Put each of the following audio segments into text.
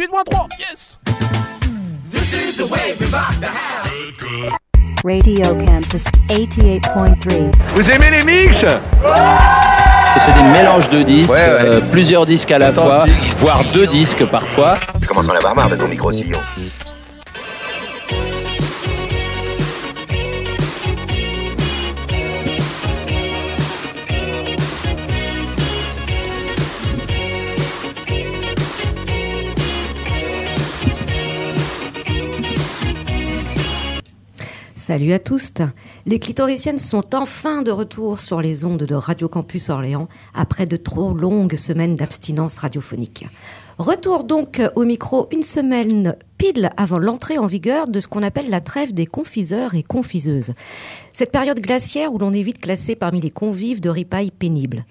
88.3. Yes. Radio Campus 88.3. Vous aimez les mix? C'est des mélanges de disques, euh, plusieurs disques à la fois, voire deux disques parfois. Je commence à en avoir marre de ton micro-sillon. Salut à tous. Les clitoriciennes sont enfin de retour sur les ondes de Radio Campus Orléans après de trop longues semaines d'abstinence radiophonique. Retour donc au micro une semaine pile avant l'entrée en vigueur de ce qu'on appelle la trêve des confiseurs et confiseuses. Cette période glaciaire où l'on est vite classé parmi les convives de ripailles pénibles.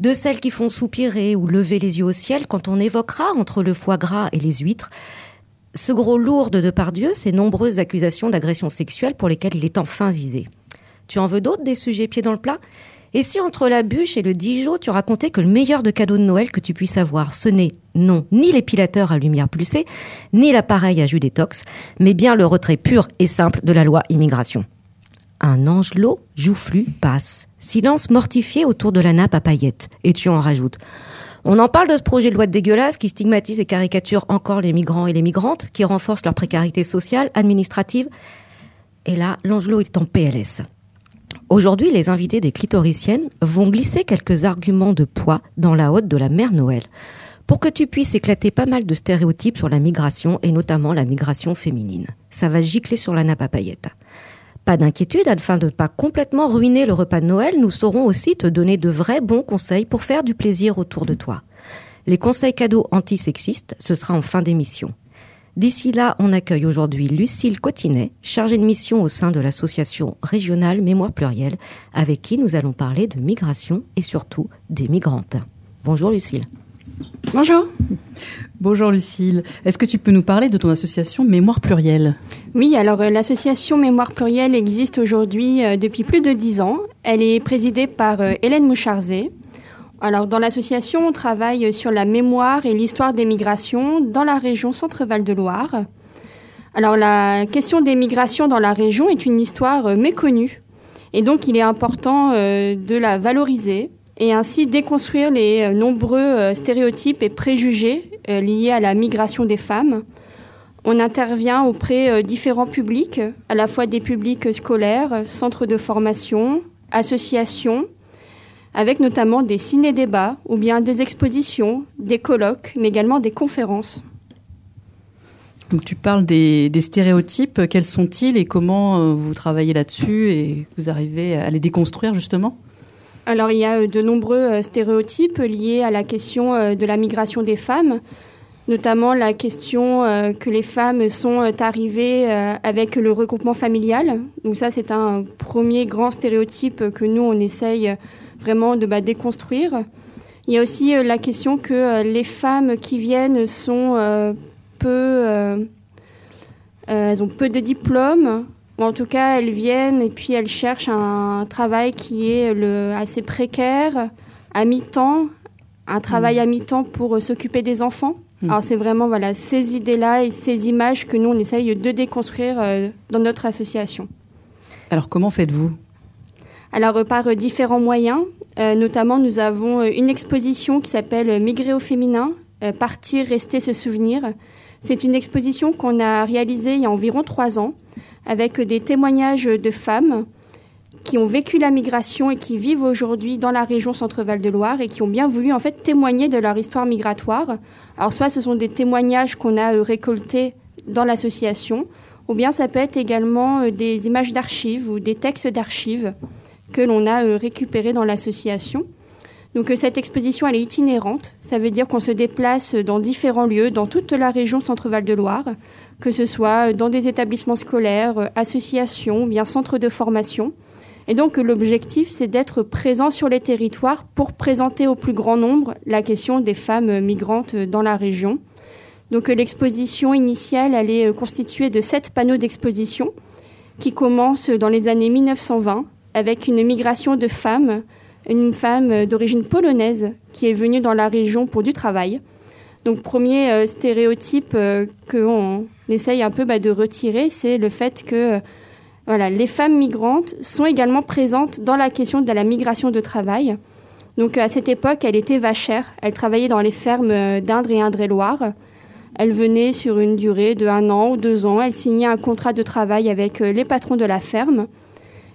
De celles qui font soupirer ou lever les yeux au ciel quand on évoquera entre le foie gras et les huîtres ce gros lourd de Depardieu, ces nombreuses accusations d'agression sexuelle pour lesquelles il est enfin visé. Tu en veux d'autres des sujets pieds dans le plat? Et si entre la bûche et le Dijon, tu racontais que le meilleur de cadeau de Noël que tu puisses avoir, ce n'est, non, ni l'épilateur à lumière pulsée, ni l'appareil à jus détox, mais bien le retrait pur et simple de la loi immigration un angelot joufflu passe. Silence mortifié autour de la nappe à paillettes. Et tu en rajoutes. On en parle de ce projet de loi dégueulasse qui stigmatise et caricature encore les migrants et les migrantes, qui renforce leur précarité sociale, administrative. Et là, l'angelot est en PLS. Aujourd'hui, les invités des clitoriciennes vont glisser quelques arguments de poids dans la haute de la mère Noël pour que tu puisses éclater pas mal de stéréotypes sur la migration et notamment la migration féminine. Ça va gicler sur la nappe à paillettes. Pas d'inquiétude, afin de ne pas complètement ruiner le repas de Noël, nous saurons aussi te donner de vrais bons conseils pour faire du plaisir autour de toi. Les conseils cadeaux antisexistes, ce sera en fin d'émission. D'ici là, on accueille aujourd'hui Lucille Cotinet, chargée de mission au sein de l'association régionale Mémoire Plurielle, avec qui nous allons parler de migration et surtout des migrantes. Bonjour Lucille. Bonjour. Bonjour Lucille. Est-ce que tu peux nous parler de ton association Mémoire Plurielle? Oui, alors euh, l'association Mémoire Plurielle existe aujourd'hui euh, depuis plus de dix ans. Elle est présidée par euh, Hélène Moucharzé. Alors dans l'association, on travaille sur la mémoire et l'histoire des migrations dans la région Centre-Val de Loire. Alors la question des migrations dans la région est une histoire méconnue et donc il est important de la valoriser et ainsi déconstruire les euh, nombreux euh, stéréotypes et préjugés euh, liés à la migration des femmes. On intervient auprès différents publics, à la fois des publics scolaires, centres de formation, associations, avec notamment des ciné-débats ou bien des expositions, des colloques, mais également des conférences. Donc tu parles des, des stéréotypes, quels sont-ils et comment vous travaillez là-dessus et vous arrivez à les déconstruire justement? Alors il y a euh, de nombreux euh, stéréotypes liés à la question euh, de la migration des femmes, notamment la question que les femmes sont arrivées avec le regroupement familial. Donc ça c'est un premier grand stéréotype que nous on essaye vraiment de bah, déconstruire. Il y a aussi la question que les femmes qui viennent sont peu, elles ont peu de diplômes, en tout cas, elles viennent et puis elles cherchent un travail qui est le, assez précaire, à mi-temps, un travail à mi-temps pour euh, s'occuper des enfants. Mm. Alors c'est vraiment voilà, ces idées-là et ces images que nous, on essaye de déconstruire euh, dans notre association. Alors comment faites-vous? Alors euh, par différents moyens. notamment, nous avons une exposition qui s'appelle Migrer au féminin, Partir, rester, se souvenir. C'est une exposition qu'on a réalisée il y a environ trois ans avec des témoignages de femmes qui ont vécu la migration et qui vivent aujourd'hui dans la région Centre-Val de Loire et qui ont bien voulu en fait témoigner de leur histoire migratoire. Alors soit ce sont des témoignages qu'on a euh, récoltés dans l'association, ou bien ça peut être également euh, des images d'archives ou des textes d'archives que l'on a euh, récupérés dans l'association. Donc cette exposition elle est itinérante, ça veut dire qu'on se déplace dans différents lieux dans toute la région Centre-Val de Loire que ce soit dans des établissements scolaires, euh, associations, bien centres de formation. Et donc l'objectif, c'est d'être présent sur les territoires pour présenter au plus grand nombre la question des femmes migrantes dans la région. Donc l'exposition initiale, elle est euh, constituée de sept panneaux d'exposition qui commencent dans les années 1920 avec une migration de femmes, une femme d'origine polonaise qui est venue dans la région pour du travail. Donc premier stéréotype qu'on essaye un peu bah, de retirer, c'est le fait que voilà, les femmes migrantes sont également présentes dans la question de la migration de travail. Donc à cette époque, elle était vachère. Elle travaillait dans les fermes d'Indre et Indre-et-Loire. Elle venait sur une durée de un an ou deux ans. Elle signait un contrat de travail avec les patrons de la ferme.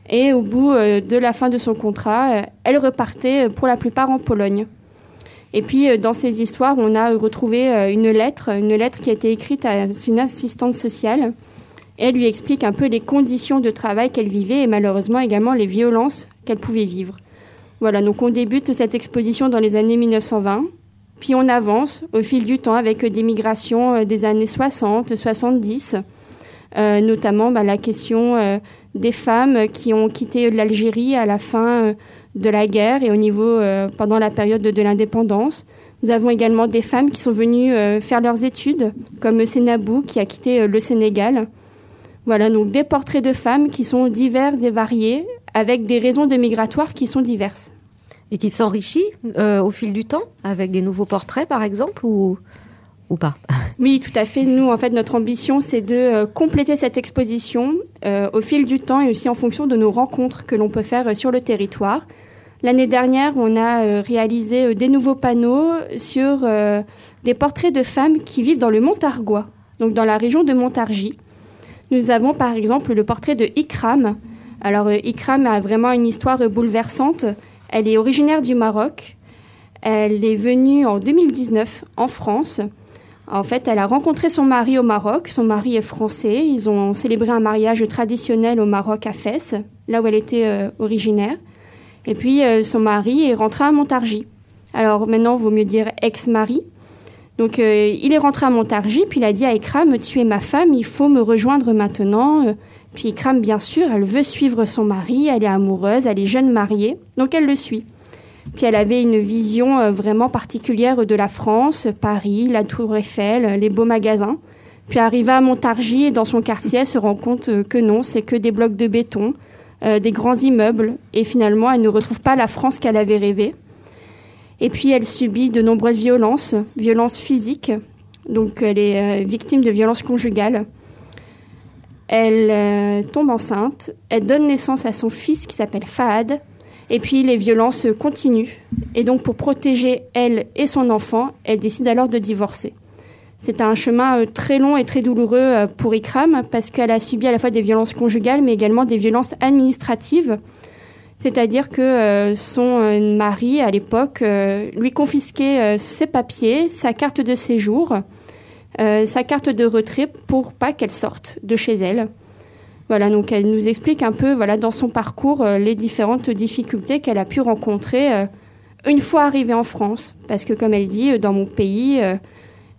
Et au bout de la fin de son contrat, elle repartait pour la plupart en Pologne. Et puis, dans ces histoires, on a retrouvé une lettre, une lettre qui a été écrite à une assistante sociale. Elle lui explique un peu les conditions de travail qu'elle vivait et malheureusement également les violences qu'elle pouvait vivre. Voilà, donc on débute cette exposition dans les années 1920, puis on avance au fil du temps avec des migrations des années 60, 70, euh, notamment bah, la question euh, des femmes qui ont quitté l'Algérie à la fin de la guerre et au niveau euh, pendant la période de, l'indépendance. Nous avons également des femmes qui sont venues faire leurs études, comme Sénabou qui a quitté le Sénégal. Voilà, donc des portraits de femmes qui sont divers et variés, avec des raisons de migratoire qui sont diverses. Et qui s'enrichit euh, au fil du temps, avec des nouveaux portraits par exemple, ou pas Oui, tout à fait. Nous, en fait, notre ambition, c'est de euh, compléter cette exposition euh, au fil du temps et aussi en fonction de nos rencontres que l'on peut faire sur le territoire. L'année dernière, on a réalisé des nouveaux panneaux sur des portraits de femmes qui vivent dans le Montargois, donc dans la région de Montargis. Nous avons par exemple le portrait de Ikram. Alors Ikram a vraiment une histoire bouleversante. Elle est originaire du Maroc. Elle est venue en 2019 en France. En fait, elle a rencontré son mari au Maroc. Son mari est français. Ils ont célébré un mariage traditionnel au Maroc à Fès, là où elle était euh, originaire. Et puis euh, son mari est rentré à Montargis. Alors maintenant, il vaut mieux dire ex-mari. Donc euh, il est rentré à Montargis, puis il a dit à Ikram, tu es ma femme, il faut me rejoindre maintenant. Puis Ikram, bien sûr, elle veut suivre son mari, elle est amoureuse, elle est jeune mariée, donc elle le suit. Puis elle avait une vision euh, vraiment particulière de la France, Paris, la Tour Eiffel, les beaux magasins. Puis arriva à Montargis et dans son quartier, elle se rend compte euh, que non, c'est que des blocs de béton, euh, des grands immeubles. Et finalement, elle ne retrouve pas la France qu'elle avait rêvée. Et puis elle subit de nombreuses violences, violences physiques. Donc elle est victime de violences conjugales. Elle tombe enceinte. Elle donne naissance à son fils qui s'appelle Fahad. Et puis les violences continuent. Et donc pour protéger elle et son enfant, elle décide alors de divorcer. C'est un chemin très long et très douloureux pour Ikram parce qu'elle a subi à la fois des violences conjugales mais également des violences administratives. C'est-à-dire que son mari, à l'époque, lui confisquait ses papiers, sa carte de séjour, sa carte de retrait pour pas qu'elle sorte de chez elle. Voilà, donc elle nous explique un peu, voilà, dans son parcours, euh, les différentes difficultés qu'elle a pu rencontrer euh, une fois arrivée en France. Parce que, comme elle dit, euh, dans mon pays,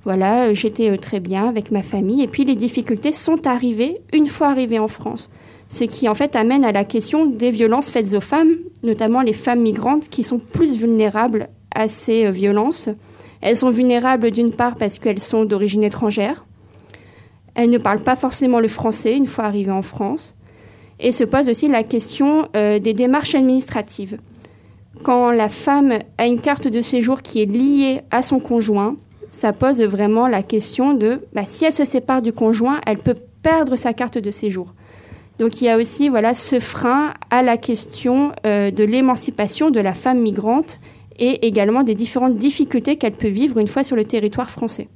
voilà, j'étais très bien avec ma famille. Et puis, les difficultés sont arrivées une fois arrivée en France. Ce qui, en fait, amène à la question des violences faites aux femmes, notamment les femmes migrantes qui sont plus vulnérables à ces violences. Elles sont vulnérables d'une part parce qu'elles sont d'origine étrangère, elle ne parle pas forcément le français une fois arrivée en France. Et se pose aussi la question euh, des démarches administratives. Quand la femme a une carte de séjour qui est liée à son conjoint, ça pose vraiment la question de bah, si elle se sépare du conjoint, elle peut perdre sa carte de séjour. Donc il y a aussi voilà ce frein à la question euh, de l'émancipation de la femme migrante et également des différentes difficultés qu'elle peut vivre une fois sur le territoire français.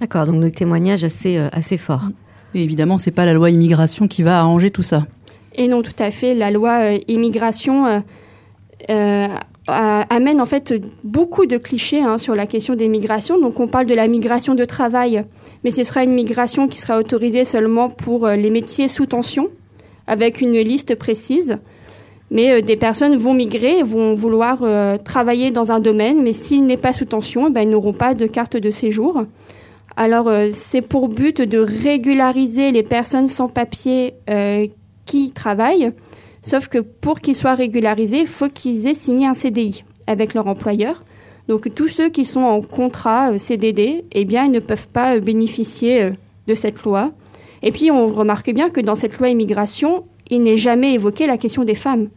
D'accord, donc le témoignage assez, euh, assez fort. Et évidemment, c'est pas la loi immigration qui va arranger tout ça. Et non, tout à fait. La loi euh, immigration euh, euh, amène en fait beaucoup de clichés hein, sur la question des migrations. Donc on parle de la migration de travail, mais ce sera une migration qui sera autorisée seulement pour les métiers sous tension, avec une liste précise. Mais des personnes vont migrer, vont vouloir travailler dans un domaine, mais s'il n'est pas sous tension, eh ben, ils n'auront pas de carte de séjour. Alors, euh, c'est pour but de régulariser les personnes sans papier euh, qui travaillent, sauf que pour qu'ils soient régularisés, il faut qu'ils aient signé un CDI avec leur employeur. Donc, tous ceux qui sont en contrat euh, CDD, eh bien, ils ne peuvent pas bénéficier de cette loi. Et puis, on remarque bien que dans cette loi immigration, il n'est jamais évoqué la question des femmes.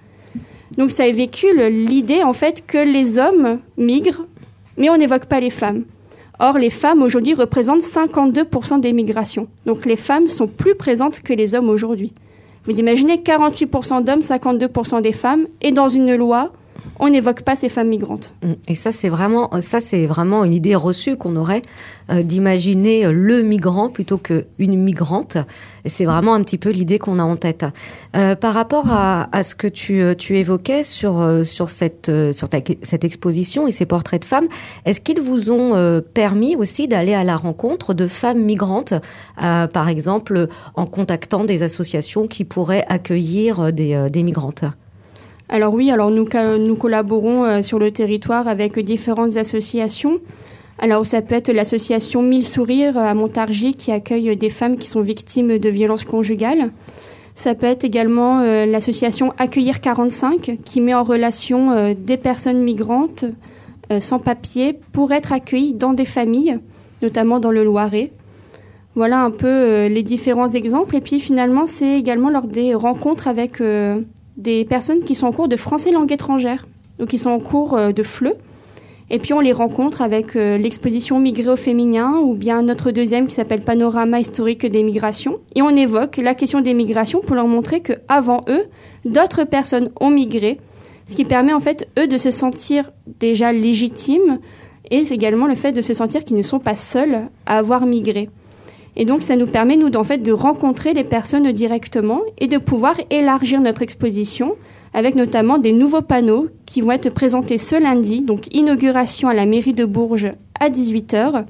Donc, ça véhicule l'idée, en fait, que les hommes migrent, mais on n'évoque pas les femmes. Or, les femmes aujourd'hui représentent 52% des migrations. Donc les femmes sont plus présentes que les hommes aujourd'hui. Vous imaginez 48% d'hommes, 52% des femmes, et dans une loi, on n'évoque pas ces femmes migrantes. Mm. Et ça, c'est vraiment, ça, c'est vraiment une idée reçue qu'on aurait euh, d'imaginer le migrant plutôt qu'une migrante. Et c'est vraiment un petit peu l'idée qu'on a en tête. Euh, par rapport à, ce que tu, euh, tu évoquais sur, euh, sur, cette, sur cette exposition et ces portraits de femmes, est-ce qu'ils vous ont permis aussi d'aller à la rencontre de femmes migrantes, par exemple en contactant des associations qui pourraient accueillir des, des migrantes? Alors oui, alors nous, nous collaborons euh, sur le territoire avec différentes associations. Alors ça peut être l'association Mille Sourires à Montargis qui accueille des femmes qui sont victimes de violences conjugales. Ça peut être également euh, l'association Accueillir 45 qui met en relation euh, des personnes migrantes sans papier pour être accueillies dans des familles, notamment dans le Loiret. Voilà un peu les différents exemples. Et puis finalement, c'est également lors des rencontres avec des personnes qui sont en cours de français langue étrangère, donc qui sont en cours euh, de FLE. Et puis on les rencontre avec euh, l'exposition Migré au féminin ou bien notre deuxième qui s'appelle Panorama historique des migrations. Et on évoque la question des migrations pour leur montrer qu'avant eux, d'autres personnes ont migré, ce qui permet en fait eux de se sentir déjà légitimes et c'est également le fait de se sentir qu'ils ne sont pas seuls à avoir migré. Et donc, ça nous permet, nous, en fait, de rencontrer les personnes directement et de pouvoir élargir notre exposition avec notamment des nouveaux panneaux qui vont être présentés ce lundi, donc inauguration à la mairie de Bourges à 18h,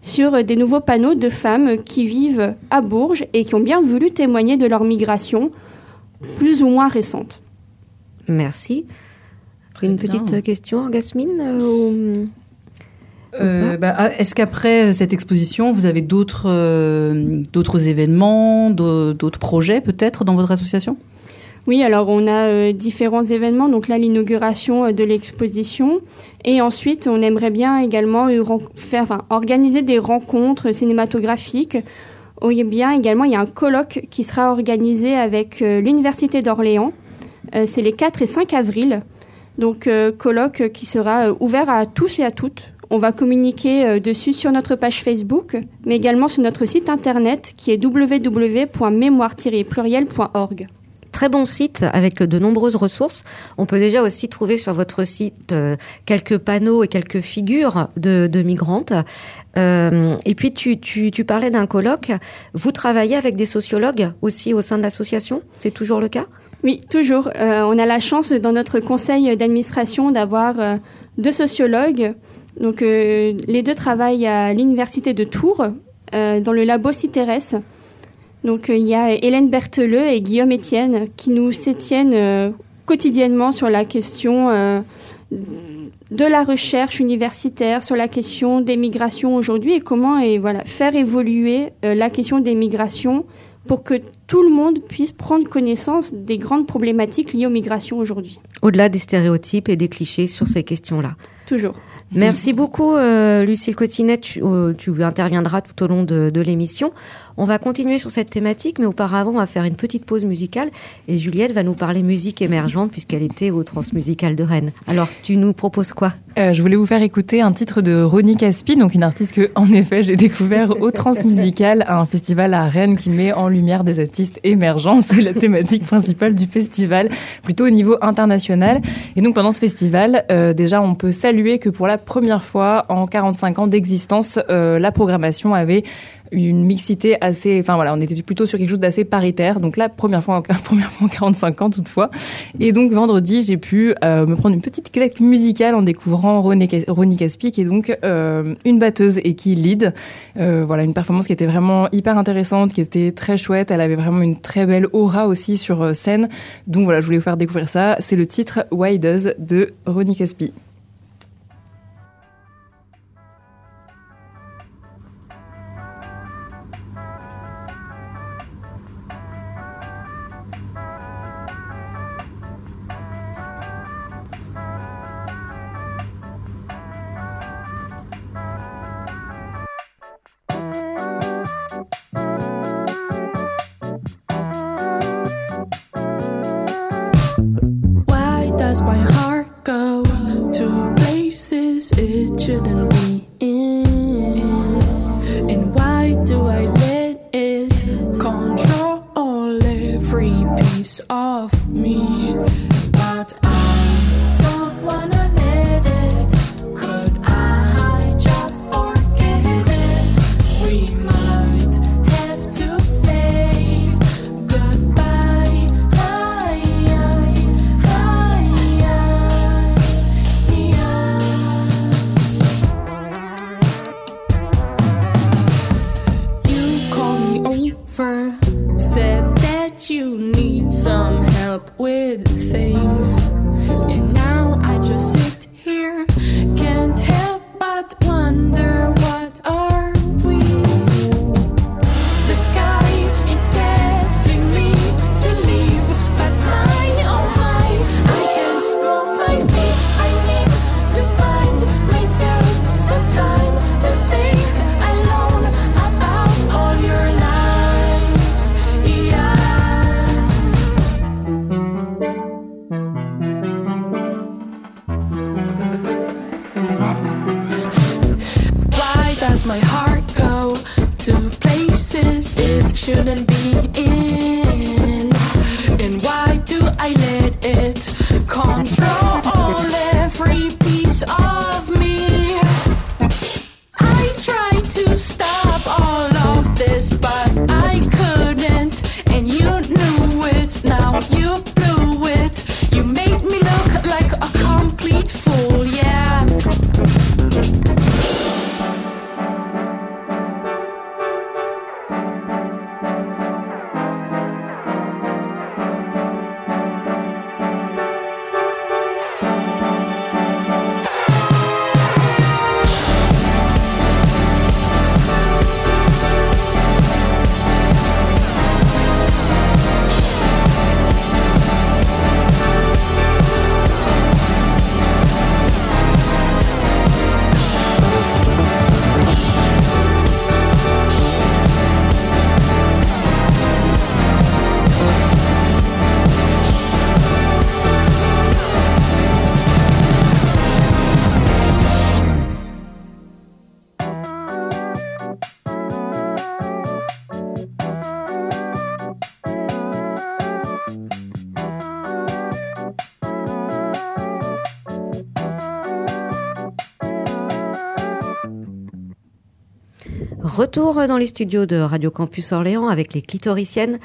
sur des nouveaux panneaux de femmes qui vivent à Bourges et qui ont bien voulu témoigner de leur migration plus ou moins récente. Merci. Une petite question, Gasmine euh, euh, bah, ah, Est-ce qu'après euh, cette exposition, vous avez d'autres euh, d'autres événements, d'autres projets peut-être dans votre association? Oui, alors on a euh, différents événements. Donc là, l'inauguration de l'exposition. Et ensuite, on aimerait bien également faire, enfin, organiser des rencontres cinématographiques. Oui, bien également, il y a un colloque qui sera organisé avec l'Université d'Orléans. C'est les 4 et 5 avril. Donc, colloque qui sera ouvert à tous et à toutes. On va communiquer euh, dessus sur notre page Facebook, mais également sur notre site internet qui est www.mémoire-pluriel.org très bon site avec de nombreuses ressources. On peut déjà aussi trouver sur votre site euh, quelques panneaux et quelques figures de, migrantes. Euh, et puis tu, parlais d'un colloque. Vous travaillez avec des sociologues aussi au sein de l'association? C'est toujours le cas? Oui, toujours. on a la chance dans notre conseil d'administration d'avoir deux sociologues donc, euh, les deux travaillent à l'université de Tours, euh, dans le labo CITERES. Donc, euh, il y a Hélène Bertheleux et Guillaume Etienne qui nous s'étiennent quotidiennement sur la question de la recherche universitaire, sur la question des migrations aujourd'hui et comment et voilà, faire évoluer la question des migrations pour que tout le monde puisse prendre connaissance des grandes problématiques liées aux migrations aujourd'hui. Au-delà des stéréotypes et des clichés sur ces questions-là. Toujours. Merci beaucoup, euh, Lucille Cotinet. Tu, euh, tu, interviendras tout au long de, de l'émission. On va continuer sur cette thématique, mais auparavant, on va faire une petite pause musicale. Et Juliette va nous parler musique émergente, puisqu'elle était au Transmusical de Rennes. Alors, tu nous proposes quoi? Euh, Je voulais vous faire écouter un titre de Ronnie Caspi, donc une artiste que, en effet, j'ai découvert au Transmusical, un festival à Rennes qui met en lumière des artistes. C'est la thématique principale du festival, plutôt au niveau international. Et donc, pendant ce festival, euh, déjà, on peut saluer que pour la première fois en 45 ans d'existence, euh, la programmation avait une mixité assez, enfin voilà, on était plutôt sur quelque chose d'assez paritaire. Donc là, première fois, en, première fois en 45 ans toutefois. Et donc vendredi, j'ai pu euh, me prendre une petite claque musicale en découvrant Ronnie, Caspi, qui est donc euh, une batteuse et qui lead. Euh, voilà, une performance qui était vraiment hyper intéressante, qui était très chouette. Elle avait vraiment une très belle aura aussi sur scène. Donc voilà, je voulais vous faire découvrir ça. C'est le titre Why Does de Ronnie Caspi. why Retour dans les studios de Radio Campus Orléans avec les clitoriciennes.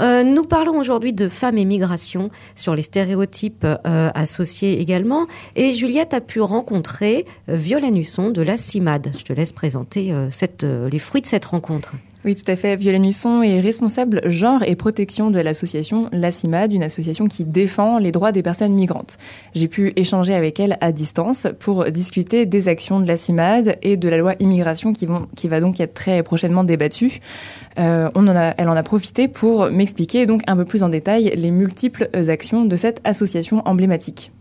Euh, nous parlons aujourd'hui de femmes et migration sur les stéréotypes euh, associés également. Et Juliette a pu rencontrer euh, Violaine Husson de la CIMAD. Je te laisse présenter les fruits de cette rencontre. Oui, tout à fait. Violaine Husson est responsable genre et protection de l'association La CIMAD, une association qui défend les droits des personnes migrantes. J'ai pu échanger avec elle à distance pour discuter des actions de la CIMAD et de la loi immigration qui, va donc être très prochainement débattue. Euh, elle en a profité pour m'expliquer donc un peu plus en détail les multiples actions de cette association emblématique.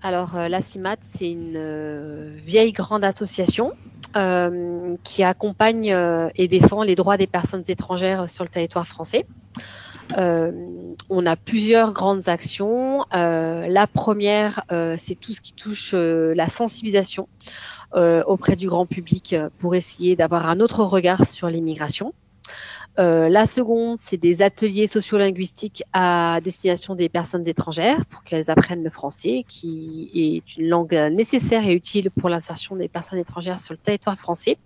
Alors, euh, la CIMAT, c'est une euh, vieille grande association euh, qui accompagne euh, et défend les droits des personnes étrangères sur le territoire français. Euh, on a plusieurs grandes actions. La première, c'est tout ce qui touche la sensibilisation auprès du grand public pour essayer d'avoir un autre regard sur l'immigration. Euh, la seconde, c'est des ateliers sociolinguistiques à destination des personnes étrangères pour qu'elles apprennent le français, qui est une langue nécessaire et utile pour l'insertion des personnes étrangères sur le territoire français.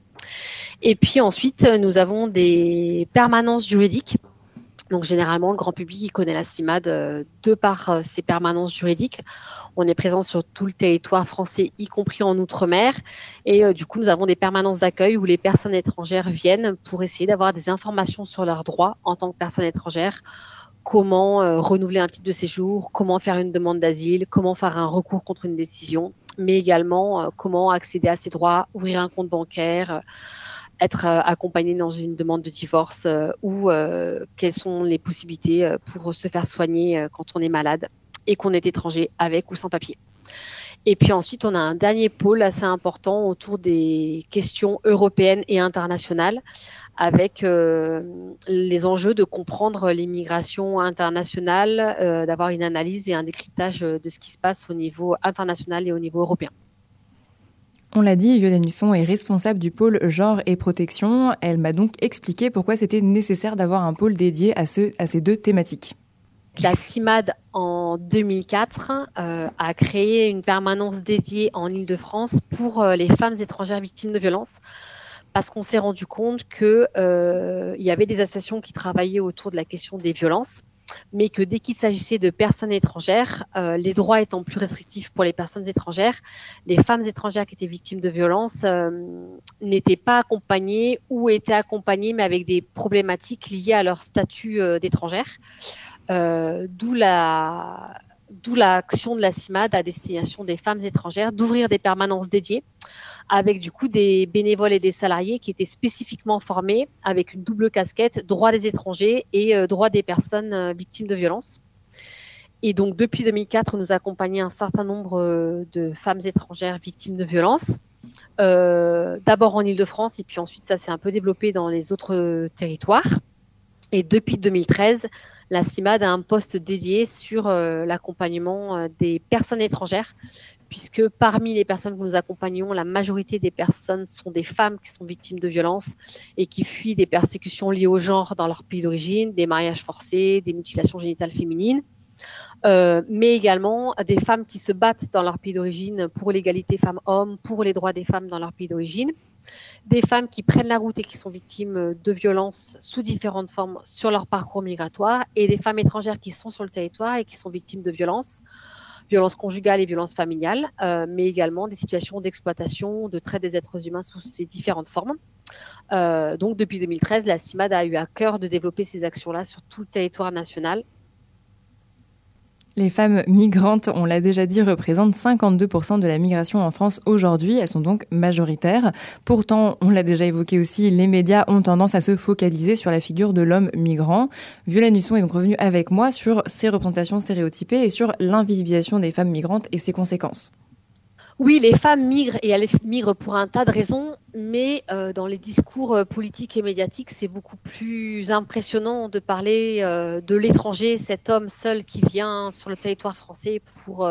Et puis ensuite, nous avons des permanences juridiques. Donc généralement, le grand public il connaît la CIMAD euh, de par euh, ses permanences juridiques. On est présent sur tout le territoire français, y compris en Outre-mer. Et euh, du coup, nous avons des permanences d'accueil où les personnes étrangères viennent pour essayer d'avoir des informations sur leurs droits en tant que personnes étrangères. Comment renouveler un titre de séjour, comment faire une demande d'asile, comment faire un recours contre une décision, mais également comment accéder à ses droits, ouvrir un compte bancaire, être euh, accompagné dans une demande de divorce euh, ou euh, quelles sont les possibilités pour se faire soigner quand on est malade et qu'on est étranger avec ou sans papier. Et puis ensuite, on a un dernier pôle assez important autour des questions européennes et internationales avec les enjeux de comprendre l'immigration internationale, euh, d'avoir une analyse et un décryptage de ce qui se passe au niveau international et au niveau européen. On l'a dit, Violaine Husson est responsable du pôle genre et protection. Elle m'a donc expliqué pourquoi c'était nécessaire d'avoir un pôle dédié à ces deux thématiques. La CIMAD, en 2004, euh, a créé une permanence dédiée en Ile-de-France pour euh, les femmes étrangères victimes de violences, parce qu'on s'est rendu compte qu'il euh, y avait des associations qui travaillaient autour de la question des violences, mais que dès qu'il s'agissait de personnes étrangères, euh, les droits étant plus restrictifs pour les personnes étrangères, les femmes étrangères qui étaient victimes de violences euh, n'étaient pas accompagnées ou étaient accompagnées, mais avec des problématiques liées à leur statut euh, d'étrangère. D'où la d'où l'action de la CIMAD à destination des femmes étrangères d'ouvrir des permanences dédiées avec du coup des bénévoles et des salariés qui étaient spécifiquement formés avec une double casquette droit des étrangers et euh, droit des personnes euh, victimes de violences. Et donc depuis 2004, nous accompagnons un certain nombre euh, de femmes étrangères victimes de violences. D'abord en Ile-de-France et puis ensuite ça s'est un peu développé dans les autres territoires. Et depuis 2013, la CIMAD a un poste dédié sur euh, l'accompagnement euh, des personnes étrangères puisque parmi les personnes que nous accompagnons, la majorité des personnes sont des femmes qui sont victimes de violences et qui fuient des persécutions liées au genre dans leur pays d'origine, des mariages forcés, des mutilations génitales féminines. Euh, mais également des femmes qui se battent dans leur pays d'origine pour l'égalité femmes-hommes, pour les droits des femmes dans leur pays d'origine, des femmes qui prennent la route et qui sont victimes de violences sous différentes formes sur leur parcours migratoire, et des femmes étrangères qui sont sur le territoire et qui sont victimes de violences, violences conjugales et violences familiales, euh, mais également des situations d'exploitation, de traite des êtres humains sous ces différentes formes. Euh, donc depuis 2013, la CIMAD a eu à cœur de développer ces actions-là sur tout le territoire national les femmes migrantes, on l'a déjà dit, représentent 52% de la migration en France aujourd'hui. Elles sont donc majoritaires. Pourtant, on l'a déjà évoqué aussi, les médias ont tendance à se focaliser sur la figure de l'homme migrant. Violaine Husson est donc revenue avec moi sur ces représentations stéréotypées et sur l'invisibilisation des femmes migrantes et ses conséquences. Oui, les femmes migrent et elles migrent pour un tas de raisons, mais euh, dans les discours euh, politiques et médiatiques, c'est beaucoup plus impressionnant de parler euh, de l'étranger, cet homme seul qui vient sur le territoire français pour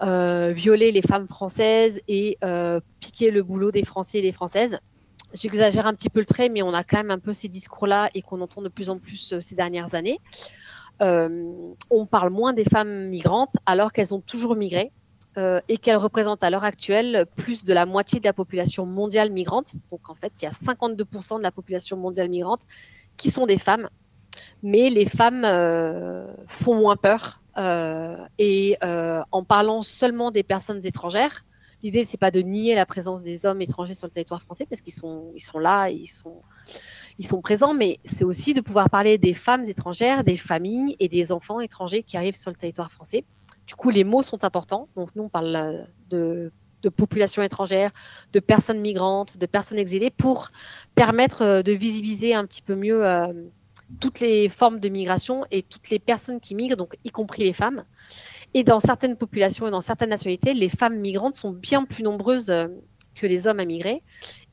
violer les femmes françaises et piquer le boulot des Français et des Françaises. J'exagère un petit peu le trait, mais on a quand même un peu ces discours-là et qu'on entend de plus en plus ces dernières années. on parle moins des femmes migrantes alors qu'elles ont toujours migré euh, et qu'elle représente à l'heure actuelle plus de la moitié de la population mondiale migrante. Donc en fait, il y a 52% de la population mondiale migrante qui sont des femmes, mais les femmes euh, font moins peur. Euh, et en parlant seulement des personnes étrangères, l'idée c'est pas de nier la présence des hommes étrangers sur le territoire français parce qu'ils sont là, ils sont ils sont présents, mais c'est aussi de pouvoir parler des femmes étrangères, des familles et des enfants étrangers qui arrivent sur le territoire français du coup, les mots sont importants. Donc, nous, on parle euh, de, de population étrangère, de personnes migrantes, de personnes exilées, pour permettre euh, de visibiliser un petit peu mieux euh, toutes les formes de migration et toutes les personnes qui migrent, donc y compris les femmes. Et dans certaines populations et dans certaines nationalités, les femmes migrantes sont bien plus nombreuses que les hommes à migrer,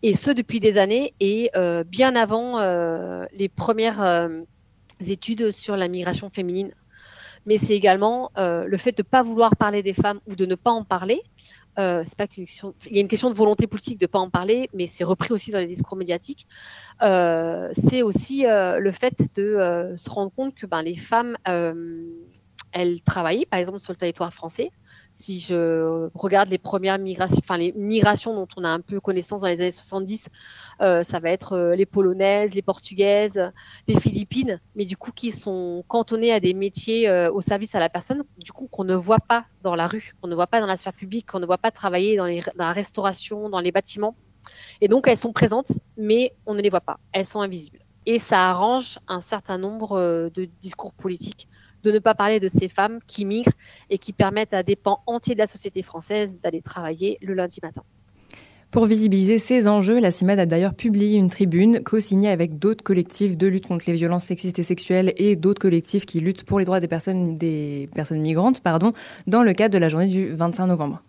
et ce depuis des années et bien avant les premières études sur la migration féminine mais c'est également euh, le fait de ne pas vouloir parler des femmes ou de ne pas en parler. Euh, c'est pas qu'une question, il y a une question de volonté politique de ne pas en parler, mais c'est repris aussi dans les discours médiatiques. Euh, c'est aussi le fait de se rendre compte que ben, les femmes, elles travaillaient, par exemple, sur le territoire français. Si je regarde les premières migrations, enfin les migrations dont on a un peu connaissance dans les années 70, euh, ça va être euh, les polonaises, les portugaises, les philippines, mais du coup qui sont cantonnées à des métiers euh, au service à la personne, du coup qu'on ne voit pas dans la rue, qu'on ne voit pas dans la sphère publique, qu'on ne voit pas travailler dans, dans la restauration, dans les bâtiments. Et donc elles sont présentes, mais on ne les voit pas, elles sont invisibles. Et ça arrange un certain nombre de discours politiques de ne pas parler de ces femmes qui migrent et qui permettent à des pans entiers de la société française d'aller travailler le lundi matin. Pour visibiliser ces enjeux, la CIMAD a d'ailleurs publié une tribune co-signée avec d'autres collectifs de lutte contre les violences sexistes et sexuelles et d'autres collectifs qui luttent pour les droits des personnes, des personnes migrantes pardon, dans le cadre de la journée du 25 novembre.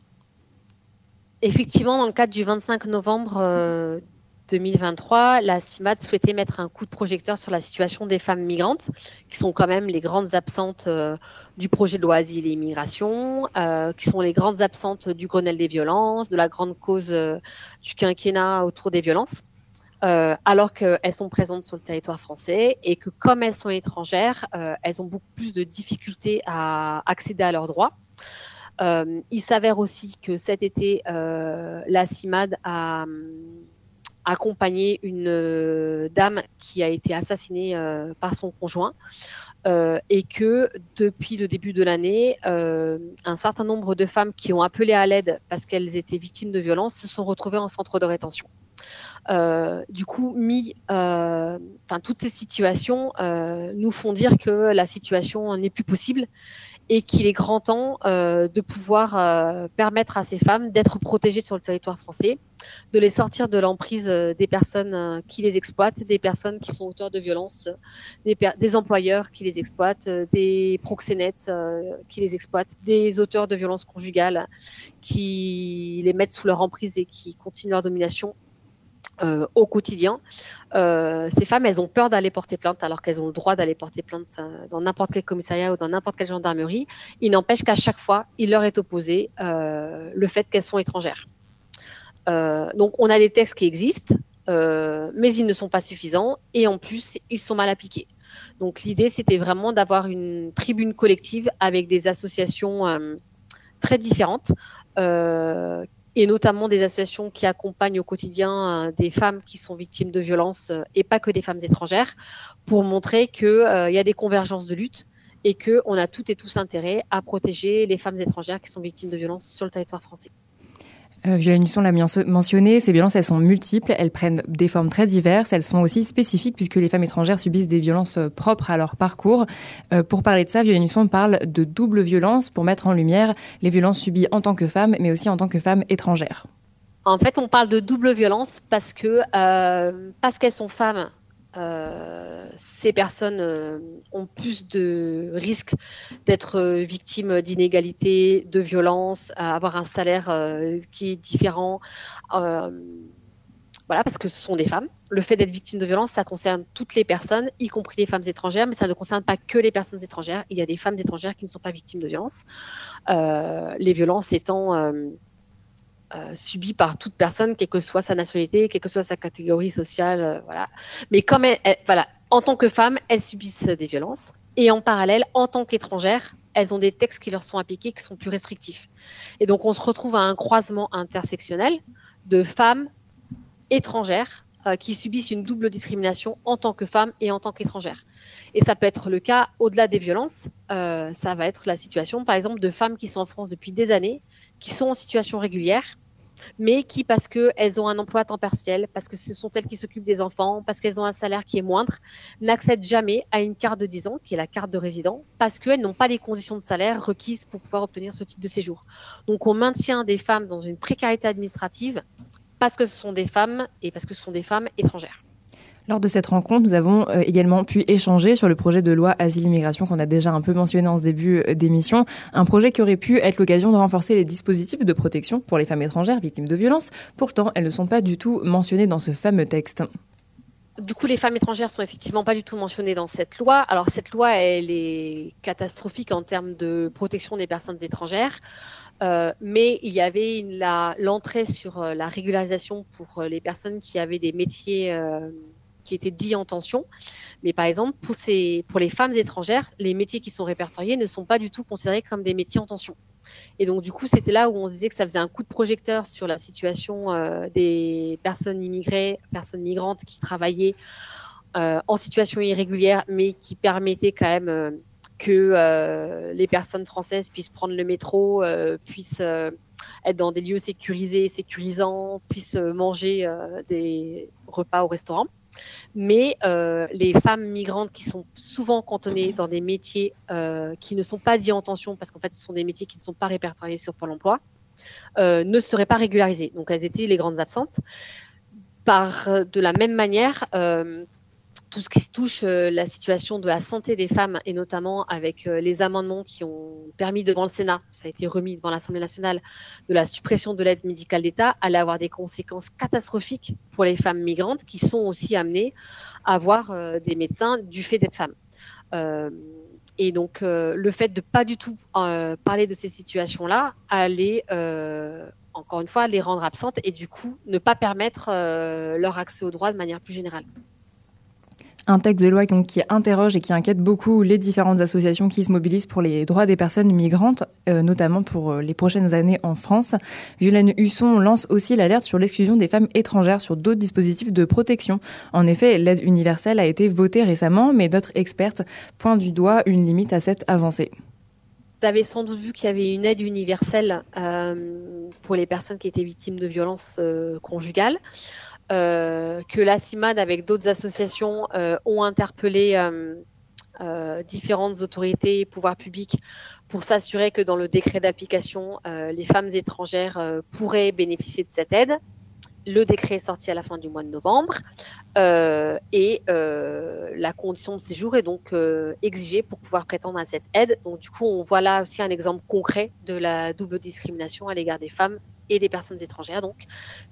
Effectivement, dans le cadre du 25 novembre euh, 2023, la CIMAD souhaitait mettre un coup de projecteur sur la situation des femmes migrantes, qui sont quand même les grandes absentes euh, du projet de loi Asile et Immigration, euh, qui sont les grandes absentes du Grenelle des violences, de la grande cause euh, du quinquennat autour des violences, alors qu'elles sont présentes sur le territoire français et que comme elles sont étrangères, elles ont beaucoup plus de difficultés à accéder à leurs droits. il s'avère aussi que cet été, la CIMAD a accompagné une euh, dame qui a été assassinée euh, par son conjoint. Euh, et que depuis le début de l'année, un certain nombre de femmes qui ont appelé à l'aide parce qu'elles étaient victimes de violences se sont retrouvées en centre de rétention. du coup, toutes ces situations nous font dire que la situation n'est plus possible et qu'il est grand temps euh, de pouvoir euh, permettre à ces femmes d'être protégées sur le territoire français, de les sortir de l'emprise euh, des personnes qui les exploitent, des personnes qui sont auteurs de violences, des, des employeurs qui les exploitent, des proxénètes qui les exploitent, des auteurs de violences conjugales qui les mettent sous leur emprise et qui continuent leur domination. Euh, au quotidien. Euh, ces femmes, elles ont peur d'aller porter plainte alors qu'elles ont le droit d'aller porter plainte euh, dans n'importe quel commissariat ou dans n'importe quelle gendarmerie. Il n'empêche qu'à chaque fois, il leur est opposé le fait qu'elles sont étrangères. Donc, on a des textes qui existent, mais ils ne sont pas suffisants et en plus, ils sont mal appliqués. Donc, l'idée, c'était vraiment d'avoir une tribune collective avec des associations très différentes et notamment des associations qui accompagnent au quotidien euh, des femmes qui sont victimes de violences euh, et pas que des femmes étrangères, pour montrer qu'il euh, y a des convergences de lutte et qu'on a toutes et tous intérêt à protéger les femmes étrangères qui sont victimes de violences sur le territoire français. Euh, l'a mentionné, ces violences, elles sont multiples, elles prennent des formes très diverses, elles sont aussi spécifiques puisque les femmes étrangères subissent des violences euh, propres à leur parcours. Euh, pour parler de ça, Violaine Husson parle de double violence pour mettre en lumière les violences subies en tant que femme, mais aussi en tant que femme étrangère. En fait, on parle de double violence parce que euh, parce qu'elles sont femmes, ces personnes euh, ont plus de risques d'être euh, victimes d'inégalités, de violences, avoir un salaire euh, qui est différent. Euh, voilà, parce que ce sont des femmes. Le fait d'être victime de violence, ça concerne toutes les personnes, y compris les femmes étrangères, mais ça ne concerne pas que les personnes étrangères. Il y a des femmes étrangères qui ne sont pas victimes de violences. Euh, les violences étant euh, euh, par toute personne, quelle que soit sa nationalité, quelle que soit sa catégorie sociale, euh, voilà. Mais comme voilà, en tant que femmes, elles subissent des violences, et en parallèle, en tant qu'étrangères, elles ont des textes qui leur sont appliqués qui sont plus restrictifs. Et donc, on se retrouve à un croisement intersectionnel de femmes étrangères euh, qui subissent une double discrimination en tant que femmes et en tant qu'étrangères. Et ça peut être le cas au-delà des violences. euh, ça va être la situation, par exemple, de femmes qui sont en France depuis des années, qui sont en situation régulière, mais qui, parce qu'elles ont un emploi à temps partiel, parce que ce sont elles qui s'occupent des enfants, parce qu'elles ont un salaire qui est moindre, n'accèdent jamais à une carte de 10 ans, qui est la carte de résident, parce qu'elles n'ont pas les conditions de salaire requises pour pouvoir obtenir ce type de séjour. Donc on maintient des femmes dans une précarité administrative parce que ce sont des femmes et parce que ce sont des femmes étrangères. Lors de cette rencontre, nous avons euh, également pu échanger sur le projet de loi Asile-Immigration qu'on a déjà un peu mentionné en ce début euh, d'émission. Un projet qui aurait pu être l'occasion de renforcer les dispositifs de protection pour les femmes étrangères victimes de violences. Pourtant, elles ne sont pas du tout mentionnées dans ce fameux texte. Du coup, les femmes étrangères sont effectivement pas du tout mentionnées dans cette loi. Alors, cette loi, elle est catastrophique en termes de protection des personnes étrangères. Euh, mais il y avait l'entrée sur la régularisation pour les personnes qui avaient des métiers qui étaient dits en tension. Mais par exemple, pour, les femmes étrangères, les métiers qui sont répertoriés ne sont pas du tout considérés comme des métiers en tension. Et donc, du coup, c'était là où on disait que ça faisait un coup de projecteur sur la situation euh, des personnes immigrées, personnes migrantes qui travaillaient euh, en situation irrégulière, mais qui permettaient quand même euh, que les personnes françaises puissent prendre le métro, puissent être dans des lieux sécurisés, sécurisants, puissent manger des repas au restaurant. Mais euh, les femmes migrantes qui sont souvent cantonnées dans des métiers euh, qui ne sont pas dits en tension, parce qu'en fait, ce sont des métiers qui ne sont pas répertoriés sur Pôle emploi, euh, ne seraient pas régularisées. Donc, elles étaient les grandes absentes. Par de la même manière, tout ce qui touche euh, la situation de la santé des femmes, et notamment avec euh, les amendements qui ont permis devant le Sénat, ça a été remis devant l'Assemblée nationale, de la suppression de l'aide médicale d'État, allait avoir des conséquences catastrophiques pour les femmes migrantes qui sont aussi amenées à avoir euh, des médecins du fait d'être femmes. Euh, et donc, le fait de pas du tout parler de ces situations-là allait, encore une fois, les rendre absentes et du coup, ne pas permettre leur accès aux droits de manière plus générale. Un texte de loi qui interroge et qui inquiète beaucoup les différentes associations qui se mobilisent pour les droits des personnes migrantes, euh, notamment pour euh, les prochaines années en France. Violaine Husson lance aussi l'alerte sur l'exclusion des femmes étrangères sur d'autres dispositifs de protection. En effet, l'aide universelle a été votée récemment, mais d'autres expertes pointent du doigt une limite à cette avancée. Vous avez sans doute vu qu'il y avait une aide universelle euh, pour les personnes qui étaient victimes de violences euh, conjugales. Euh, que la CIMAD avec d'autres associations euh, ont interpellé euh, différentes autorités et pouvoirs publics pour s'assurer que dans le décret d'application, les femmes étrangères pourraient bénéficier de cette aide. Le décret est sorti à la fin du mois de novembre et la condition de séjour est donc exigée pour pouvoir prétendre à cette aide. Donc du coup, on voit là aussi un exemple concret de la double discrimination à l'égard des femmes et les personnes étrangères, donc,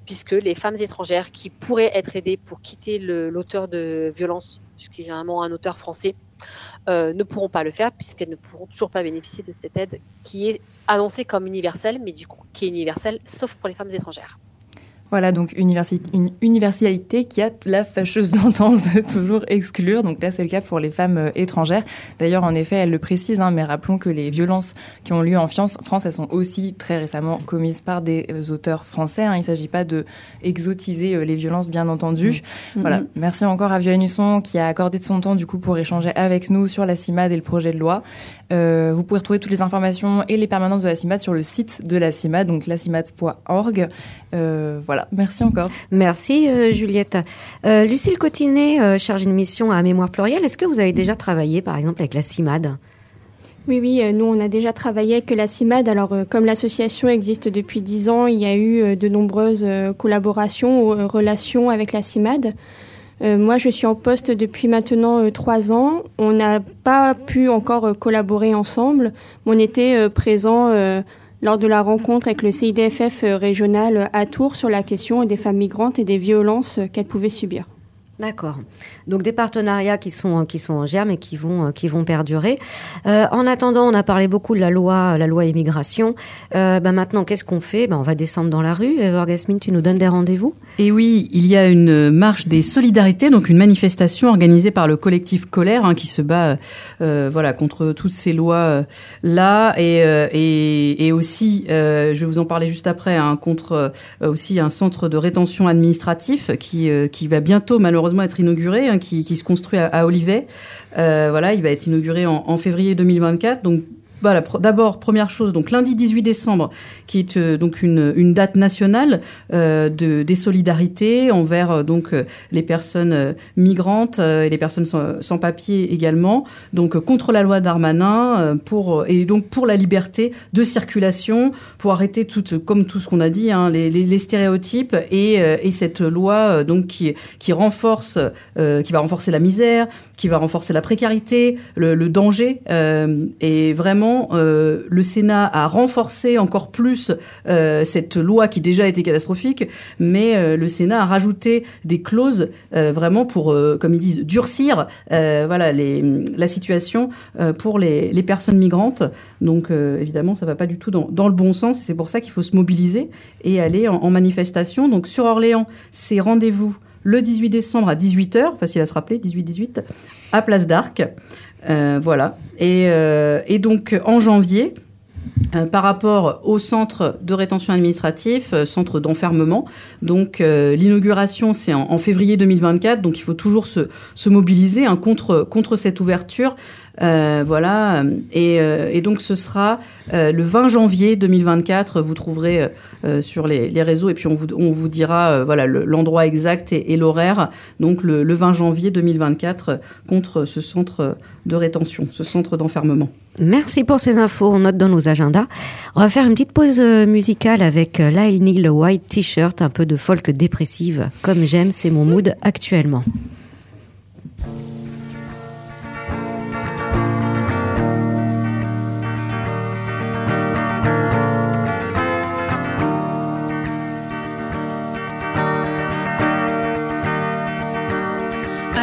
puisque les femmes étrangères qui pourraient être aidées pour quitter l'auteur de violence, qui est généralement un auteur français, euh, ne pourront pas le faire puisqu'elles ne pourront toujours pas bénéficier de cette aide qui est annoncée comme universelle, mais du coup qui est universelle sauf pour les femmes étrangères. Voilà, donc une universalité qui a la fâcheuse tendance de toujours exclure. Donc là, c'est le cas pour les femmes euh, étrangères. D'ailleurs, en effet, elle le précise, hein, mais rappelons que les violences qui ont lieu en France, elles sont aussi très récemment commises par des euh, auteurs français. hein. Il ne s'agit pas de exotiser euh, les violences, bien entendu. Voilà. Mhm. Merci encore à Violet Nusson qui a accordé de son temps du coup pour échanger avec nous sur la CIMAD et le projet de loi. Euh, vous pouvez retrouver toutes les informations et les permanences de la CIMAD sur le site de la CIMAD, donc lacimad.org. Euh, voilà, merci encore. Merci euh, Juliette. Euh, Lucille Cotinet, euh, chargée de mission à Mémoire Plurielle, est-ce que vous avez déjà travaillé par exemple avec la CIMAD? Oui, oui, nous on a déjà travaillé avec la CIMAD. Alors comme l'association existe depuis 10 ans, il y a eu de nombreuses collaborations ou relations avec la CIMAD. Euh, moi je suis en poste depuis maintenant euh, trois ans. On n'a pas pu encore collaborer ensemble. mais On était euh, présents euh, lors de la rencontre avec le CIDFF euh, régional euh, à Tours sur la question des femmes migrantes et des violences euh, qu'elles pouvaient subir. D'accord. Donc des partenariats qui sont en germe et qui vont euh, perdurer. Euh, en attendant, on a parlé beaucoup de la loi la loi immigration. Euh, ben maintenant, qu'est-ce qu'on fait? Ben on va descendre dans la rue. Orgasmine, tu nous donnes des rendez-vous? Et oui, il y a une marche des solidarités, donc une manifestation organisée par le collectif Colère hein, qui se bat voilà contre toutes ces lois là et, aussi, je vais vous en parler juste après, hein, contre aussi un centre de rétention administratif qui va bientôt malheureusement être inauguré, hein, qui, se construit à, à Olivet. Euh, voilà, il va être inauguré en, en février 2024. Donc voilà, pr- d'abord, première chose, donc lundi 18 décembre, qui est euh, donc une, date nationale euh, de, des solidarités envers euh, donc les personnes migrantes et les personnes sans, sans papier également, donc contre la loi Darmanin pour et donc pour la liberté de circulation, pour arrêter tout comme tout ce qu'on a dit, hein, les, stéréotypes et, et cette loi donc qui renforce, qui va renforcer la misère, qui va renforcer la précarité, le, le danger et vraiment euh, le Sénat a renforcé encore plus euh, cette loi qui déjà était catastrophique, mais euh, le Sénat a rajouté des clauses vraiment pour, comme ils disent, durcir voilà la situation pour les, personnes migrantes. Donc évidemment, ça va pas du tout dans, dans le bon sens. et C'est pour ça qu'il faut se mobiliser et aller en, en manifestation. Donc sur Orléans, c'est rendez-vous le 18 décembre à 18h, facile à se rappeler, 18-18, à Place d'Arc. Euh, voilà. Et, euh, et donc en janvier, euh, par rapport au centre de rétention administratif, centre d'enfermement. Donc l'inauguration, c'est en, février 2024, donc il faut toujours se, se mobiliser hein, contre, contre cette ouverture. Euh, voilà, et, euh, et donc ce sera euh, le 20 janvier 2024. Vous trouverez euh, sur les, réseaux et puis on vous, on vous dira voilà le- l'endroit exact et, l'horaire. Donc le, le 20 janvier 2024 euh, contre ce centre de rétention, ce centre d'enfermement. Merci pour ces infos, on note dans nos agendas. On va faire une petite pause musicale avec Lyle Neal, White T-shirt, un peu de folk dépressive. Comme j'aime, c'est mon mood actuellement.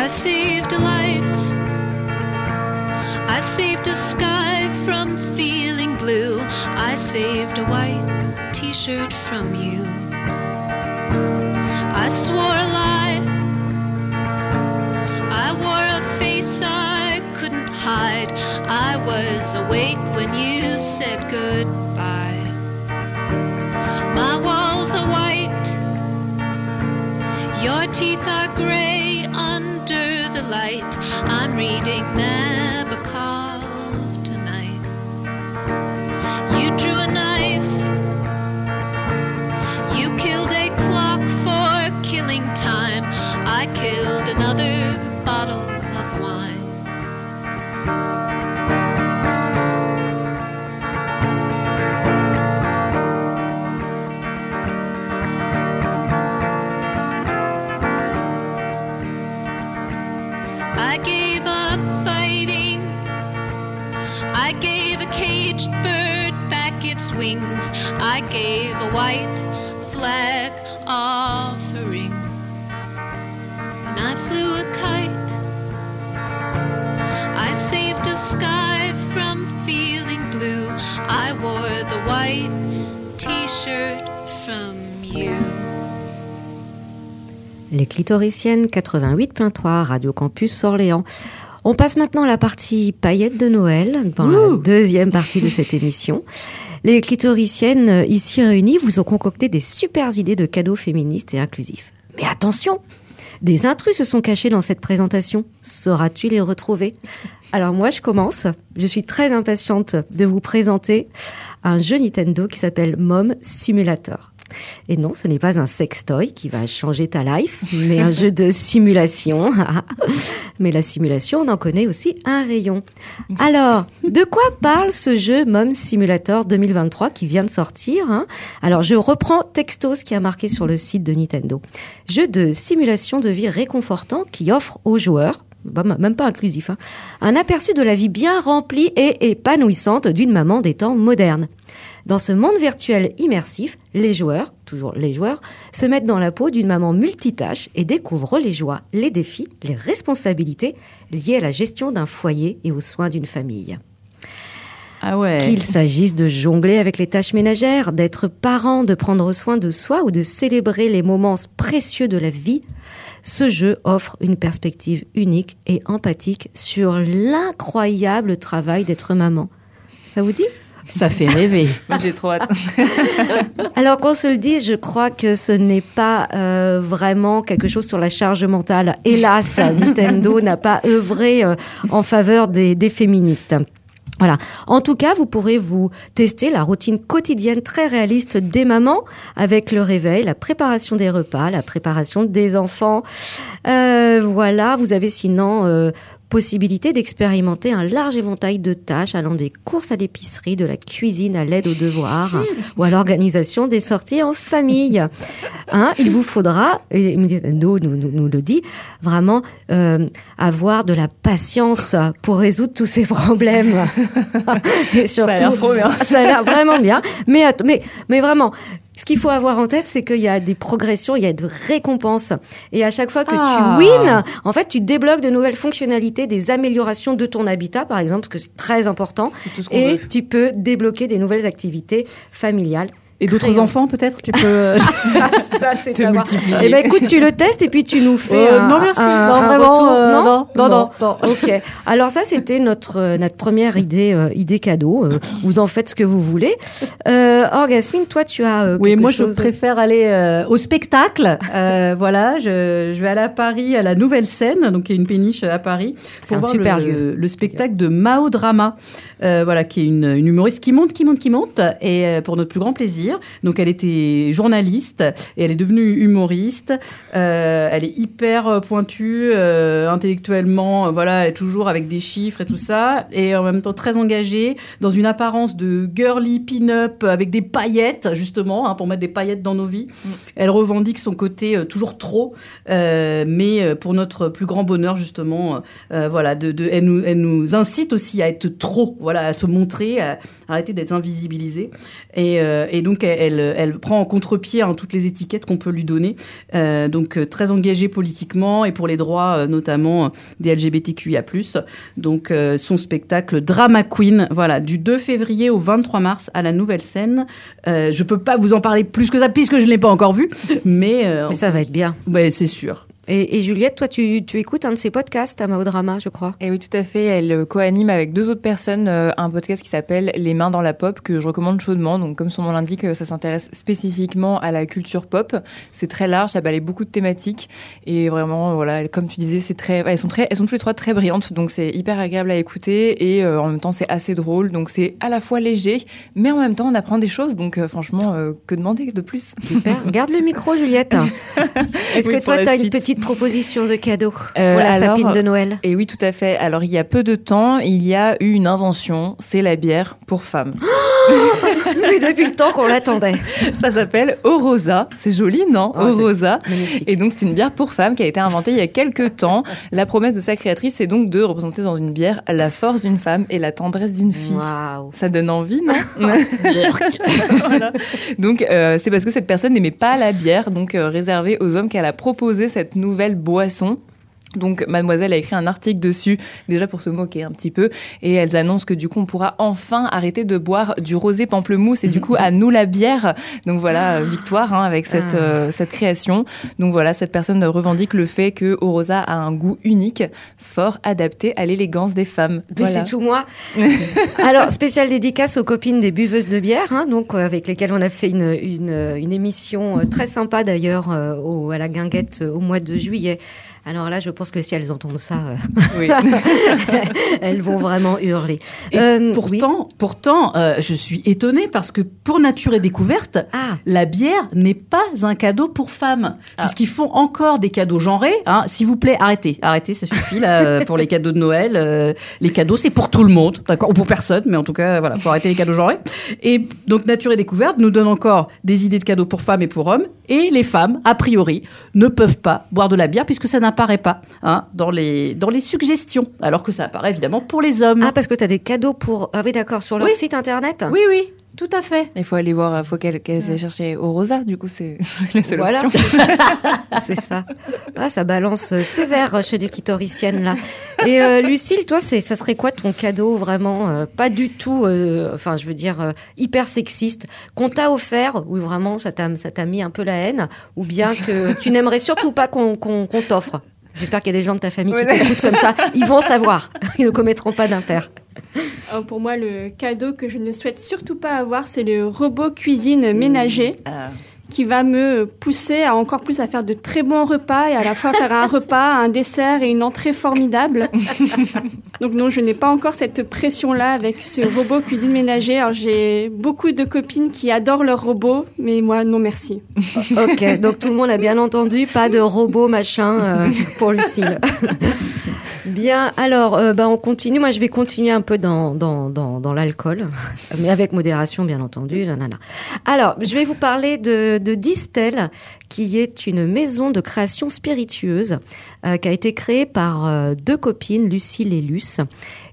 Saved a life. I saved a sky from feeling blue. I saved a white t shirt from you. I swore a lie. I wore a face I couldn't hide. I was awake when you said goodbye. My walls are white. Your teeth are gray light. I'm reading Nabokov tonight. You drew a knife. You killed a clock for killing time. I killed another bottle of wine. Wings. I gave a white flag offering. And I flew a kite. I saved a sky from feeling blue. I wore the white t shirt from you. Les clitoriciennes 88.3 Radio Campus Orléans. On passe maintenant à la partie paillettes de Noël, dans la deuxième partie de cette émission. Les clitoriciennes euh, ici réunies vous ont concocté des super idées de cadeaux féministes et inclusifs. Mais attention, des intrus se sont cachés dans cette présentation. Sauras-tu les retrouver? Alors moi, je commence. Je suis très impatiente de vous présenter un jeu Nintendo qui s'appelle Mom Simulator. Et non, ce n'est pas un sextoy qui va changer ta life, mais un jeu de simulation. mais la simulation, on en connaît aussi un rayon. Alors, de quoi parle ce jeu Mom Simulator 2023 qui vient de sortir hein? Alors, je reprends texto ce qui a marqué sur le site de Nintendo. Jeu de simulation de vie réconfortant qui offre aux joueurs bah, même pas inclusif, hein, un aperçu de la vie bien remplie et épanouissante d'une maman des temps modernes. Dans ce monde virtuel immersif, les joueurs, toujours les joueurs, se mettent dans la peau d'une maman multitâche et découvrent les joies, les défis, les responsabilités liées à la gestion d'un foyer et aux soins d'une famille. Ah ouais. Qu'il s'agisse de jongler avec les tâches ménagères, d'être parent, de prendre soin de soi ou de célébrer les moments précieux de la vie, ce jeu offre une perspective unique et empathique sur l'incroyable travail d'être maman. Ça vous dit? Ça fait rêver. Moi, j'ai trop hâte. Alors qu'on se le dise, je crois que ce n'est pas euh, vraiment quelque chose sur la charge mentale. Hélas, Nintendo n'a pas œuvré euh, en faveur des, des féministes. Voilà. En tout cas, vous pourrez vous tester la routine quotidienne très réaliste des mamans avec le réveil, la préparation des repas, la préparation des enfants. Euh, voilà. Vous avez sinon euh, possibilité d'expérimenter un large éventail de tâches allant des courses à l'épicerie, de la cuisine à l'aide aux devoirs ou à l'organisation des sorties en famille. Hein, il vous faudra, et nous, nous, nous le dit, vraiment euh, avoir de la patience pour résoudre tous ces problèmes. et surtout, Ça a l'air trop bien. Ça a l'air vraiment bien. Mais, mais, mais vraiment, ce qu'il faut avoir en tête, c'est qu'il y a des progressions, il y a de récompenses. Et à chaque fois que Ah. tu wins, en fait, tu débloques de nouvelles fonctionnalités, des améliorations de ton habitat, par exemple, parce que c'est très important. tout ce qu'on Et veut. tu peux débloquer des nouvelles activités familiales. Et d'autres enfants, peut-être Tu peux. Ça, c'est Te multiplier. Eh ben, écoute, tu le testes et puis tu nous fais Euh, un, non, merci. un- Non, un vraiment, retour. euh, non, non, non, non, non. Ok. Alors ça, c'était notre euh, notre première idée euh, idée cadeau. Euh, vous en faites ce que vous voulez. Euh, Orgasmine, toi, tu as euh, Oui, moi chose je préfère aller euh, au spectacle. Euh, voilà, je, je vais aller à Paris à la Nouvelle Scène, donc il y a une péniche à Paris. C'est un voir super le, lieu. Le spectacle de Mao Drama, euh, voilà, qui est une, une humoriste qui monte, qui monte, qui monte, et euh, pour notre plus grand plaisir. Donc elle était journaliste et elle est devenue humoriste. Euh, elle est hyper pointue euh, intellectuellement, euh, voilà, elle est toujours avec des chiffres et tout ça, et en même temps très engagée dans une apparence de girly pin-up avec des paillettes justement hein, pour mettre des paillettes dans nos vies. Elle revendique son côté euh, toujours trop, euh, mais euh, pour notre plus grand bonheur justement, euh, voilà, de, de- elle, nous, elle nous incite aussi à être trop, voilà, à se montrer, à arrêter d'être invisibilisée. Et, euh, et donc elle, elle, prend en contre-pied hein, toutes les étiquettes qu'on peut lui donner. Euh, donc euh, très engagée politiquement et pour les droits notamment des LGBTQIA+. Donc son spectacle Drama Queen, voilà, du 2 février au 23 mars à la Nouvelle Scène. Je peux pas vous en parler plus que ça puisque je ne l'ai pas encore vu, mais, Mais ça va être bien. ouais, c'est sûr. Et, et Juliette, toi, tu, tu écoutes un de ses podcasts à Maodrama, je crois. Et oui, tout à fait. Elle euh, co-anime avec deux autres personnes euh, un podcast qui s'appelle Les mains dans la pop, que je recommande chaudement. Donc, comme son nom l'indique, euh, ça s'intéresse spécifiquement à la culture pop. C'est très large, ça balaye beaucoup de thématiques. Et vraiment, voilà, comme tu disais, c'est très, elles sont très, elles sont toutes les trois très brillantes. Donc, c'est hyper agréable à écouter. Et euh, en même temps, c'est assez drôle. Donc, c'est à la fois léger, mais en même temps, on apprend des choses. Donc, euh, franchement, que demander de plus? Super. Garde le micro, Juliette. Est-ce Oui, que toi, tu as une suite. Proposition de cadeau Euh, pour la alors- sapine de Noël Et oui, tout à fait. Alors, il y a peu de temps, il y a eu une invention, c'est la bière pour femmes. Mais depuis le temps qu'on l'attendait. Ça s'appelle Orosa. C'est joli, non Oh, Orosa. magnifique. Et donc, c'est une bière pour femmes qui a été inventée il y a quelques temps. La promesse de sa créatrice, c'est donc de représenter dans une bière la force d'une femme et la tendresse d'une fille. Ça donne envie, non Voilà. Donc, euh, c'est parce que cette personne n'aimait pas la bière, donc euh, réservée aux hommes, qu'elle a proposé cette nouvelle boisson. Donc, mademoiselle a écrit un article dessus, déjà pour se moquer un petit peu, et elles annoncent que du coup, on pourra enfin arrêter de boire du rosé pamplemousse, et du coup, à nous la bière. Donc voilà, euh, victoire hein, avec cette, Ah. euh, cette création. Donc voilà, cette personne revendique le fait que Orosa a un goût unique, fort adapté à l'élégance des femmes. Voilà. c'est tout moi. Alors, spéciale dédicace aux copines des buveuses de bière, hein, donc euh, avec lesquelles on a fait une, une, une émission très sympa d'ailleurs euh, à la guinguette au mois de juillet. Alors là, je pense que si elles entendent ça, euh, Oui. elles vont vraiment hurler. Et Euh, pourtant, pourtant, euh, je suis étonnée parce que pour Nature et Découverte, Ah. la bière n'est pas un cadeau pour femmes, puisqu'ils font encore des cadeaux genrés. Hein. S'il vous plaît, arrêtez, arrêtez, ça suffit là pour les cadeaux de Noël. euh, les cadeaux, c'est pour tout le monde, d'accord, ou pour personne, mais en tout cas, voilà, faut arrêter les cadeaux genrés. Et donc Nature et Découverte nous donne encore des idées de cadeaux pour femmes et pour hommes, et les femmes, a priori, ne peuvent pas boire de la bière puisque ça n'apparaît pas hein, dans les dans les suggestions, alors que ça apparaît évidemment pour les hommes. Ah, parce que tu as des cadeaux pour. Ah oui, d'accord, sur leur Oui. site internet? Oui, oui, tout à fait. Il faut aller voir, il faut qu'elle qu'elle aille chercher Orosa, du coup, c'est la seule Voilà. c'est ça. Ah, ça balance euh, sévère chez les clitoriciennes là. Et euh, Lucille, toi, c'est ça serait quoi ton cadeau vraiment euh, pas du tout, euh, enfin je veux dire euh, hyper sexiste qu'on t'a offert ou vraiment ça t'a mis un peu la haine ou bien que tu n'aimerais surtout pas qu'on qu'on t'offre? J'espère qu'il y a des gens de ta famille qui Ouais. t'écoutent comme ça. Ils vont savoir. Ils ne commettront pas d'impair. Alors, pour moi, le cadeau que je ne souhaite surtout pas avoir, c'est le robot cuisine ménager qui va me pousser à encore plus à faire de très bons repas et à la fois faire un repas, un dessert et une entrée formidable. Donc non, je n'ai pas encore cette pression-là avec ce robot cuisine ménager. Alors j'ai beaucoup de copines qui adorent leur robot, mais moi non merci. Ok, donc tout le monde a bien entendu, pas de robot machin euh, pour Lucille. bien, alors, euh, bah, on continue. Moi, je vais continuer un peu dans, dans, dans, dans l'alcool, mais avec modération, bien entendu. nanana. Alors, je vais vous parler de, de Distel, qui est une maison de création spiritueuse euh, qui a été créée par euh, deux copines, Lucille et Luce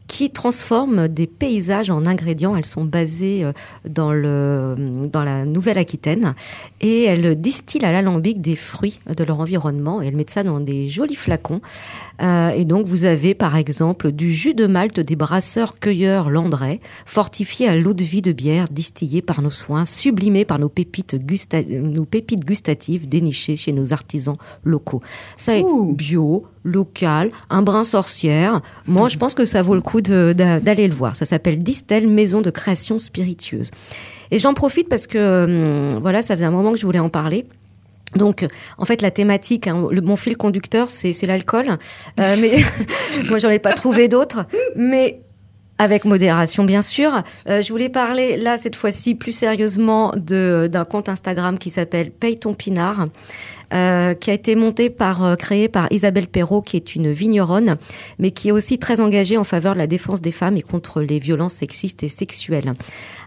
qui transforment des paysages en ingrédients. Elles sont basées euh, dans, le, dans la Nouvelle-Aquitaine et elles distillent à l'alambic des fruits de leur environnement et elles mettent ça dans des jolis flacons. Euh, et donc vous avez par exemple du jus de malt des brasseurs cueilleurs Landrais, fortifié à l'eau de vie de bière distillée par nos soins, sublimé par nos pépites, gusta nos pépites gustatives dénichées chez nos artisans locaux. Ça est bio, local, un brin sorcière. Moi, je pense que ça vaut le coup d'aller le voir. Ça s'appelle Distel, maison de création spiritueuse. Et j'en profite parce que, hum, voilà, ça faisait un moment que je voulais en parler. Donc, en fait, la thématique, hein, le, mon fil conducteur, c'est c'est l'alcool. Euh, mais moi, j'en ai pas trouvé d'autres. Mais avec modération, bien sûr. Euh, je voulais parler là cette fois-ci plus sérieusement d'un compte Instagram qui s'appelle Paye ton pinard, euh, qui a été monté par euh, créé par Isabelle Perrault, qui est une vigneronne, mais qui est aussi très engagée en faveur de la défense des femmes et contre les violences sexistes et sexuelles.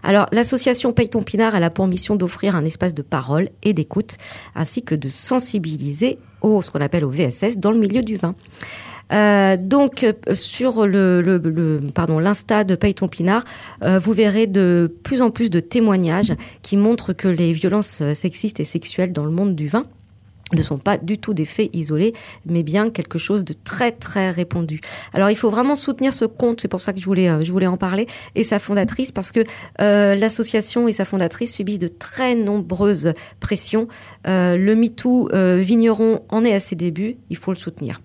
Alors, l'association Paye ton pinard, elle a pour mission d'offrir un espace de parole et d'écoute, ainsi que de sensibiliser au ce qu'on appelle au VSS dans le milieu du vin. Euh, donc euh, sur le, le, le- pardon l'insta de Paye ton Pinard, euh, vous verrez de plus en plus de témoignages qui montrent que les violences euh, sexistes et sexuelles dans le monde du vin ne sont pas du tout des faits isolés, mais bien quelque chose de très très répandu. Alors il faut vraiment soutenir ce compte, c'est pour ça que je voulais je voulais en parler, et sa fondatrice parce que euh, l'association et sa fondatrice subissent de très nombreuses pressions. Euh, le MeToo vigneron en est à ses débuts, il faut le soutenir.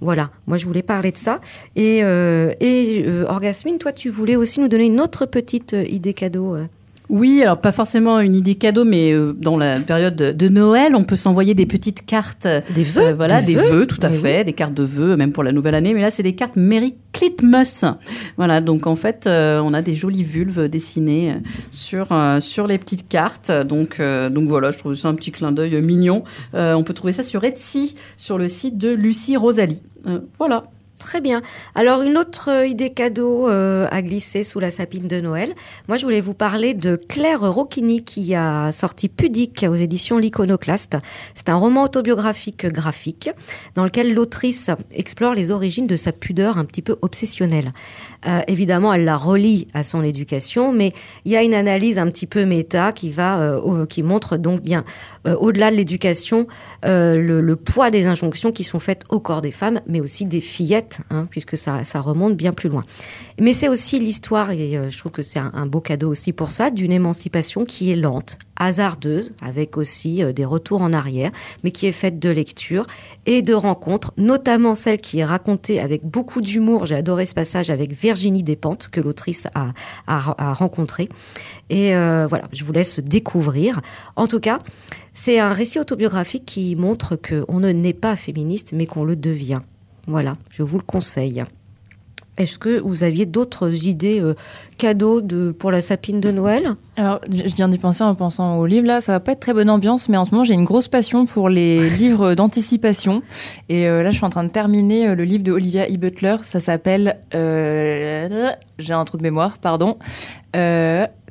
Voilà, moi je voulais parler de ça. Et, euh, et euh, Orgasmine, toi tu voulais aussi nous donner une autre petite euh, idée cadeau. Oui, alors pas forcément une idée cadeau, mais euh, dans la période de, Noël, on peut s'envoyer des petites cartes. Des vœux Euh, Voilà, Des des, vœux vœux, tout à fait, des cartes de vœux, même pour la nouvelle année. Mais là, c'est des cartes Merry Clitmus. Voilà, donc en fait, euh, on a des jolies vulves dessinées sur, euh, sur les petites cartes. Donc, donc voilà, je trouve ça un petit clin d'œil mignon. On peut trouver ça sur Etsy, sur le site de Lucie Rosalie. Voilà. Très bien. Alors une autre euh, idée cadeau euh, à glisser sous la sapine de Noël. Moi, je voulais vous parler de Claire Rocchini qui a sorti Pudique aux éditions L'Iconoclaste. C'est un roman autobiographique graphique dans lequel l'autrice explore les origines de sa pudeur un petit peu obsessionnelle. Euh, évidemment, elle la relie à son éducation, mais il y a une analyse un petit peu méta qui va, euh, qui montre donc bien euh, au-delà de l'éducation euh, le, le poids des injonctions qui sont faites au corps des femmes, mais aussi des fillettes, hein, puisque ça, remonte bien plus loin. Mais c'est aussi l'histoire, et euh, je trouve que c'est un, beau cadeau aussi pour ça, d'une émancipation qui est lente, hasardeuse, avec aussi euh, des retours en arrière, mais qui est faite de lecture et de rencontres, notamment celle qui est racontée avec beaucoup d'humour. J'ai adoré ce passage avec Virginie Despentes, que l'autrice a, a, a rencontré. Et euh, voilà, je vous laisse découvrir. En tout cas, c'est un récit autobiographique qui montre qu'on ne naît pas féministe, mais qu'on le devient. Voilà, je vous le conseille. Est-ce que vous aviez d'autres idées euh, cadeaux de, pour la sapine de Noël? Alors, je viens d'y penser en pensant au livre. Là, ça va pas être très bonne ambiance, mais en ce moment, j'ai une grosse passion pour les livres d'anticipation. Et euh, là, je suis en train de terminer euh, le livre de Olivia E. Butler. Ça s'appelle. j'ai un trou de mémoire, pardon.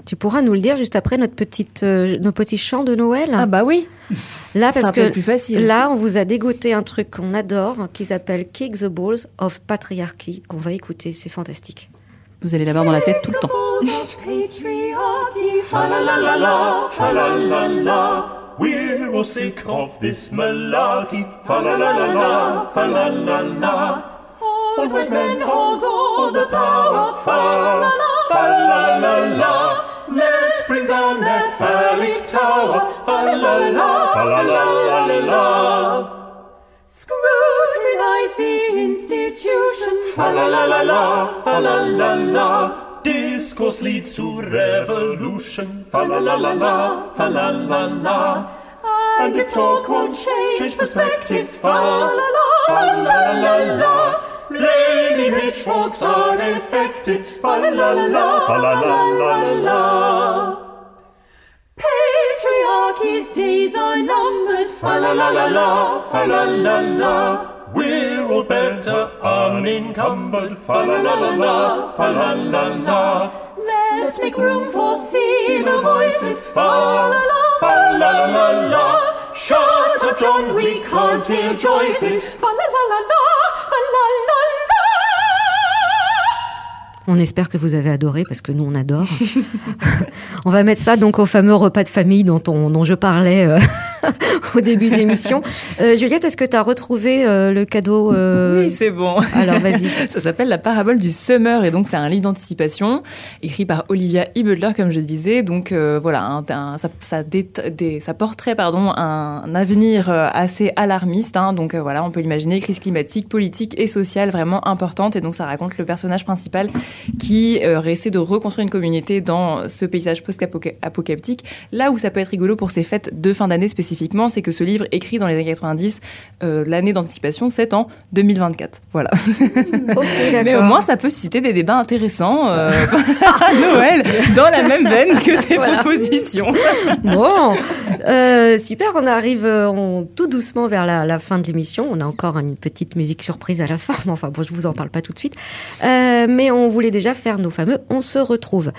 Tu pourras nous le dire juste après notre petite, euh, nos petits chants de Noël Ah bah oui. Là, parce un peu que plus facile. là, on vous a dégoté un truc qu'on adore, qui s'appelle Kick the Balls of Patriarchy, qu'on va écouter. C'est fantastique. Vous allez l'avoir dans la tête tout le temps. We're all sick of this malarkey. Fa la la la la, fa la la la. Old white men hold all the power. Fa la la fa la la la. Let's bring down their phallic tower. Fa la la la, fa la la la la la. Scrutinize the institution. Fa la la la la, fa la la la. Discourse leads to revolution. Fa la la la la, fa la la la. And if talk won't change perspectives, fa la la la, fa la la la. Flaming pitchforks are effective. Fa la la la, fa la la la la. Patriarchy's days are numbered. Fa la la la la, fa la la la. We're all better unencumbered. Fa la la la la, fa la la la. Let's make room for female voices. Fa la la la, fa la la la la. Shut up, John, we can't hear Joyce's. Fa la la la la, fa la la la. On espère que vous avez adoré parce que nous on adore. on va mettre ça donc au fameux repas de famille dont, on, dont je parlais euh, au début de l'émission. Euh, Juliette, est-ce que tu as retrouvé euh, le cadeau euh, Oui, c'est bon. Alors vas-y. ça s'appelle La parabole du summer et donc c'est un livre d'anticipation écrit par Olivia E. Butler, comme je disais. Donc euh, voilà, un- un- ça, ça, dé- des- ça porterait pardon, un, un avenir assez alarmiste. hein. donc voilà, on peut imaginer crise climatique, politique et sociale vraiment importante. Et donc ça raconte le personnage principal qui essaie de reconstruire une communauté dans ce paysage post-apocalyptique. Là où ça peut être rigolo pour ces fêtes de fin d'année spécifiquement, c'est que ce livre écrit dans les années 90, euh, l'année d'anticipation, c'est en 2024. Voilà. Mais au moins, ça peut susciter des débats intéressants euh, à Noël, dans la même veine que tes Voilà. propositions. Bon, euh, super, on arrive euh, on- tout doucement vers la, la fin de l'émission. On a encore une petite musique surprise à la fin, mais enfin bon, je vous en parle pas tout de suite. Euh, mais on voulait déjà faire nos fameux On se retrouve.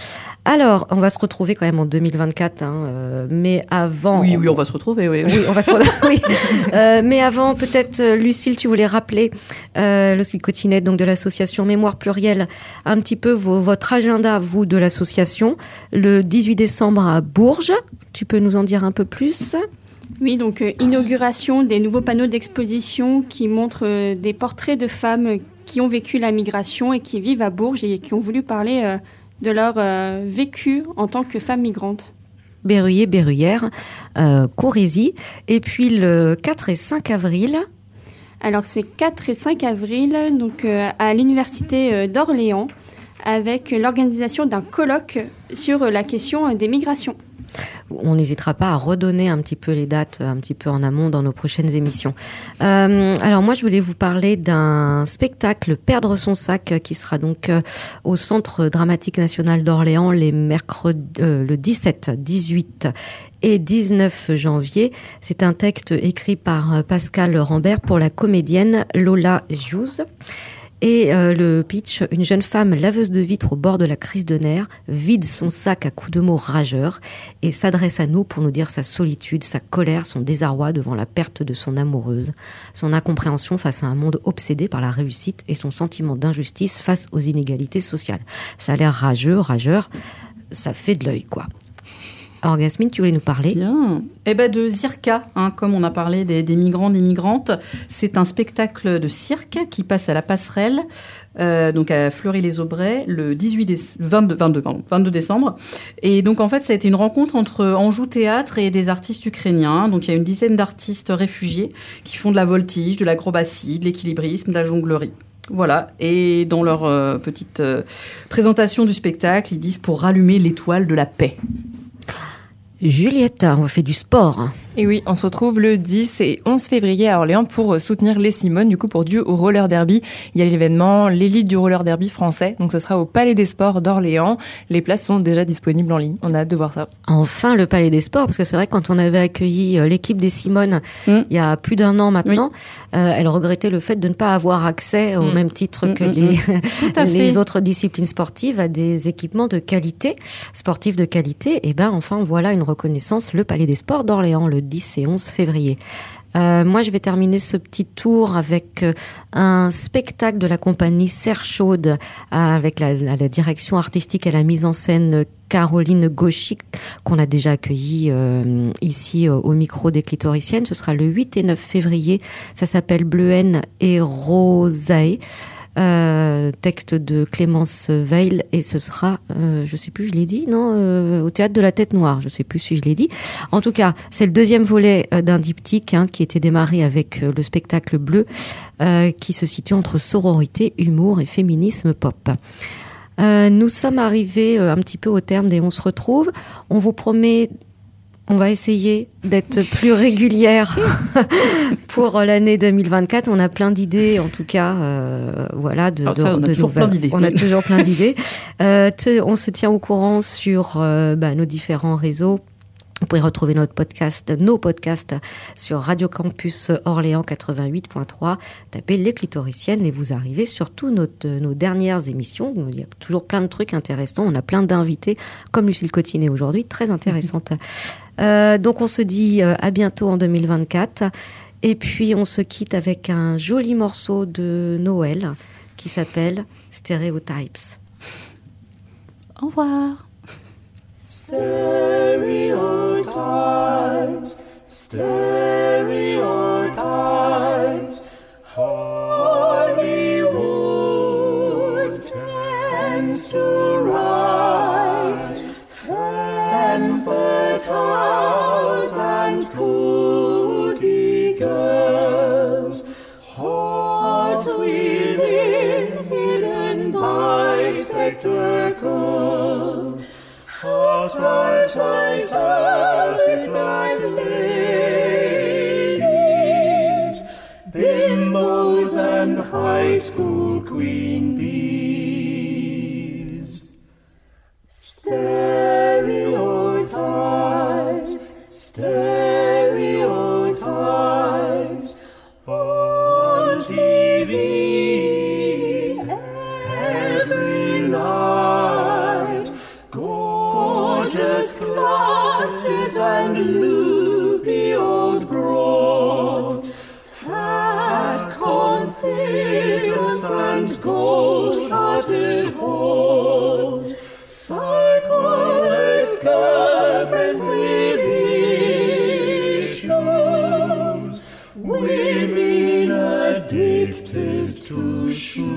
Alors, on va se retrouver quand même en 2024, hein, mais avant... Oui, oui, on va se retrouver. Oui, Oui, Euh, mais avant, peut-être, euh, Lucille, tu voulais rappeler, euh, Lucille Cotinet, donc de l'association Mémoire Plurielle, un petit peu votre agenda, vous, de l'association, le 18 décembre à Bourges. Tu peux nous en dire un peu plus? Oui, donc euh, inauguration des nouveaux panneaux d'exposition qui montrent des portraits de femmes qui ont vécu la migration et qui vivent à Bourges et qui ont voulu parler de leur vécu en tant que femmes migrantes. Berruyer, Berruyère, euh. Et puis le 4 et 5 avril, Alors c'est 4 et 5 avril donc euh, à l'université euh, d'Orléans avec l'organisation d'un colloque sur la question des migrations. On n'hésitera pas à redonner un petit peu les dates un petit peu en amont dans nos prochaines émissions. Euh, alors moi, je voulais vous parler d'un spectacle Perdre son sac qui sera donc euh, au Centre dramatique national d'Orléans les mercredis, euh, le 17, 18 et 19 janvier. C'est un texte écrit par Pascal Rambert pour la comédienne Lola Jouz. Et euh, le pitch, une jeune femme laveuse de vitres au bord de la crise de nerfs vide son sac à coups de mots rageurs et s'adresse à nous pour nous dire sa solitude, sa colère, son désarroi devant la perte de son amoureuse, son incompréhension face à un monde obsédé par la réussite et son sentiment d'injustice face aux inégalités sociales. Ça a l'air rageux, rageur, ça fait de l'œil quoi. Alors Gasmine, tu voulais nous parler Bien. Eh ben de Zirka, hein, comme on a parlé des, migrants, des migrantes, c'est un spectacle de cirque qui passe à la passerelle, euh, donc à Fleury-les-Aubrais, le 18 déce- 22, 22, pardon, 22 décembre. Et donc en fait, ça a été une rencontre entre Anjou Théâtre et des artistes ukrainiens. Donc il y a une dizaine d'artistes réfugiés qui font de la voltige, de l'acrobatie, de l'équilibrisme, de la jonglerie. Voilà, et dans leur euh, petite euh, présentation du spectacle, ils disent pour rallumer l'étoile de la paix. Juliette, on fait du sport. Et oui, on se retrouve le 10 et 11 février à Orléans pour soutenir les Simones, du coup pour Dieu au roller derby. Il y a l'événement, l'élite du roller derby français, donc ce sera au Palais des Sports d'Orléans. Les places sont déjà disponibles en ligne, on a hâte de voir ça. Enfin, le Palais des Sports, parce que c'est vrai que quand on avait accueilli euh, l'équipe des Simones Mm. il y a plus d'un an maintenant, euh, elle regrettait le fait de ne pas avoir accès au Mm. même titre Mm, que les, autres disciplines sportives à des équipements de qualité, sportifs de qualité. Et ben enfin, voilà une reconnaissance, le Palais des Sports d'Orléans, le 10 et 11 février. Euh, moi, je vais terminer ce petit tour avec euh, un spectacle de la compagnie Serre Chaude euh, avec la, direction artistique et la mise en scène Caroline Gauchic qu'on a déjà accueilli euh, ici au micro des clitoriciennes. Ce sera le 8 et 9 février. Ça s'appelle Bleuhen et Rosae. Euh, texte de Clémence Veil et ce sera, euh, je sais plus, je l'ai dit, non, euh, au théâtre de la Tête Noire, je sais plus si je l'ai dit. En tout cas, c'est le deuxième volet euh, d'un diptyque hein, qui était démarré avec le spectacle bleu, qui se situe entre sororité, humour et féminisme pop. Nous sommes arrivés un petit peu au terme des On se retrouve. On vous promet, on va essayer d'être plus régulière pour l'année 2024. On a plein d'idées, en tout cas, euh, voilà, de, Alors de- ça, on a toujours plein d'idées. On a toujours plein d'idées. Euh, on se tient au courant sur euh, bah, nos différents réseaux. Vous pouvez retrouver notre podcast, nos podcasts sur Radio Campus Orléans 88.3. Tapez les clitoriciennes et vous arrivez sur toutes nos, dernières émissions. Il y a toujours plein de trucs intéressants. On a plein d'invités, comme Lucille Cotinet aujourd'hui, très intéressantes. Euh, donc on se dit euh, à bientôt en 2024. Et puis on se quitte avec un joli morceau de Noël qui s'appelle Stereotypes. Au revoir. Stereotypes, stereotypes. Spectacles. Housewives and blind ladies, bimbos and high school queen bees. rouge.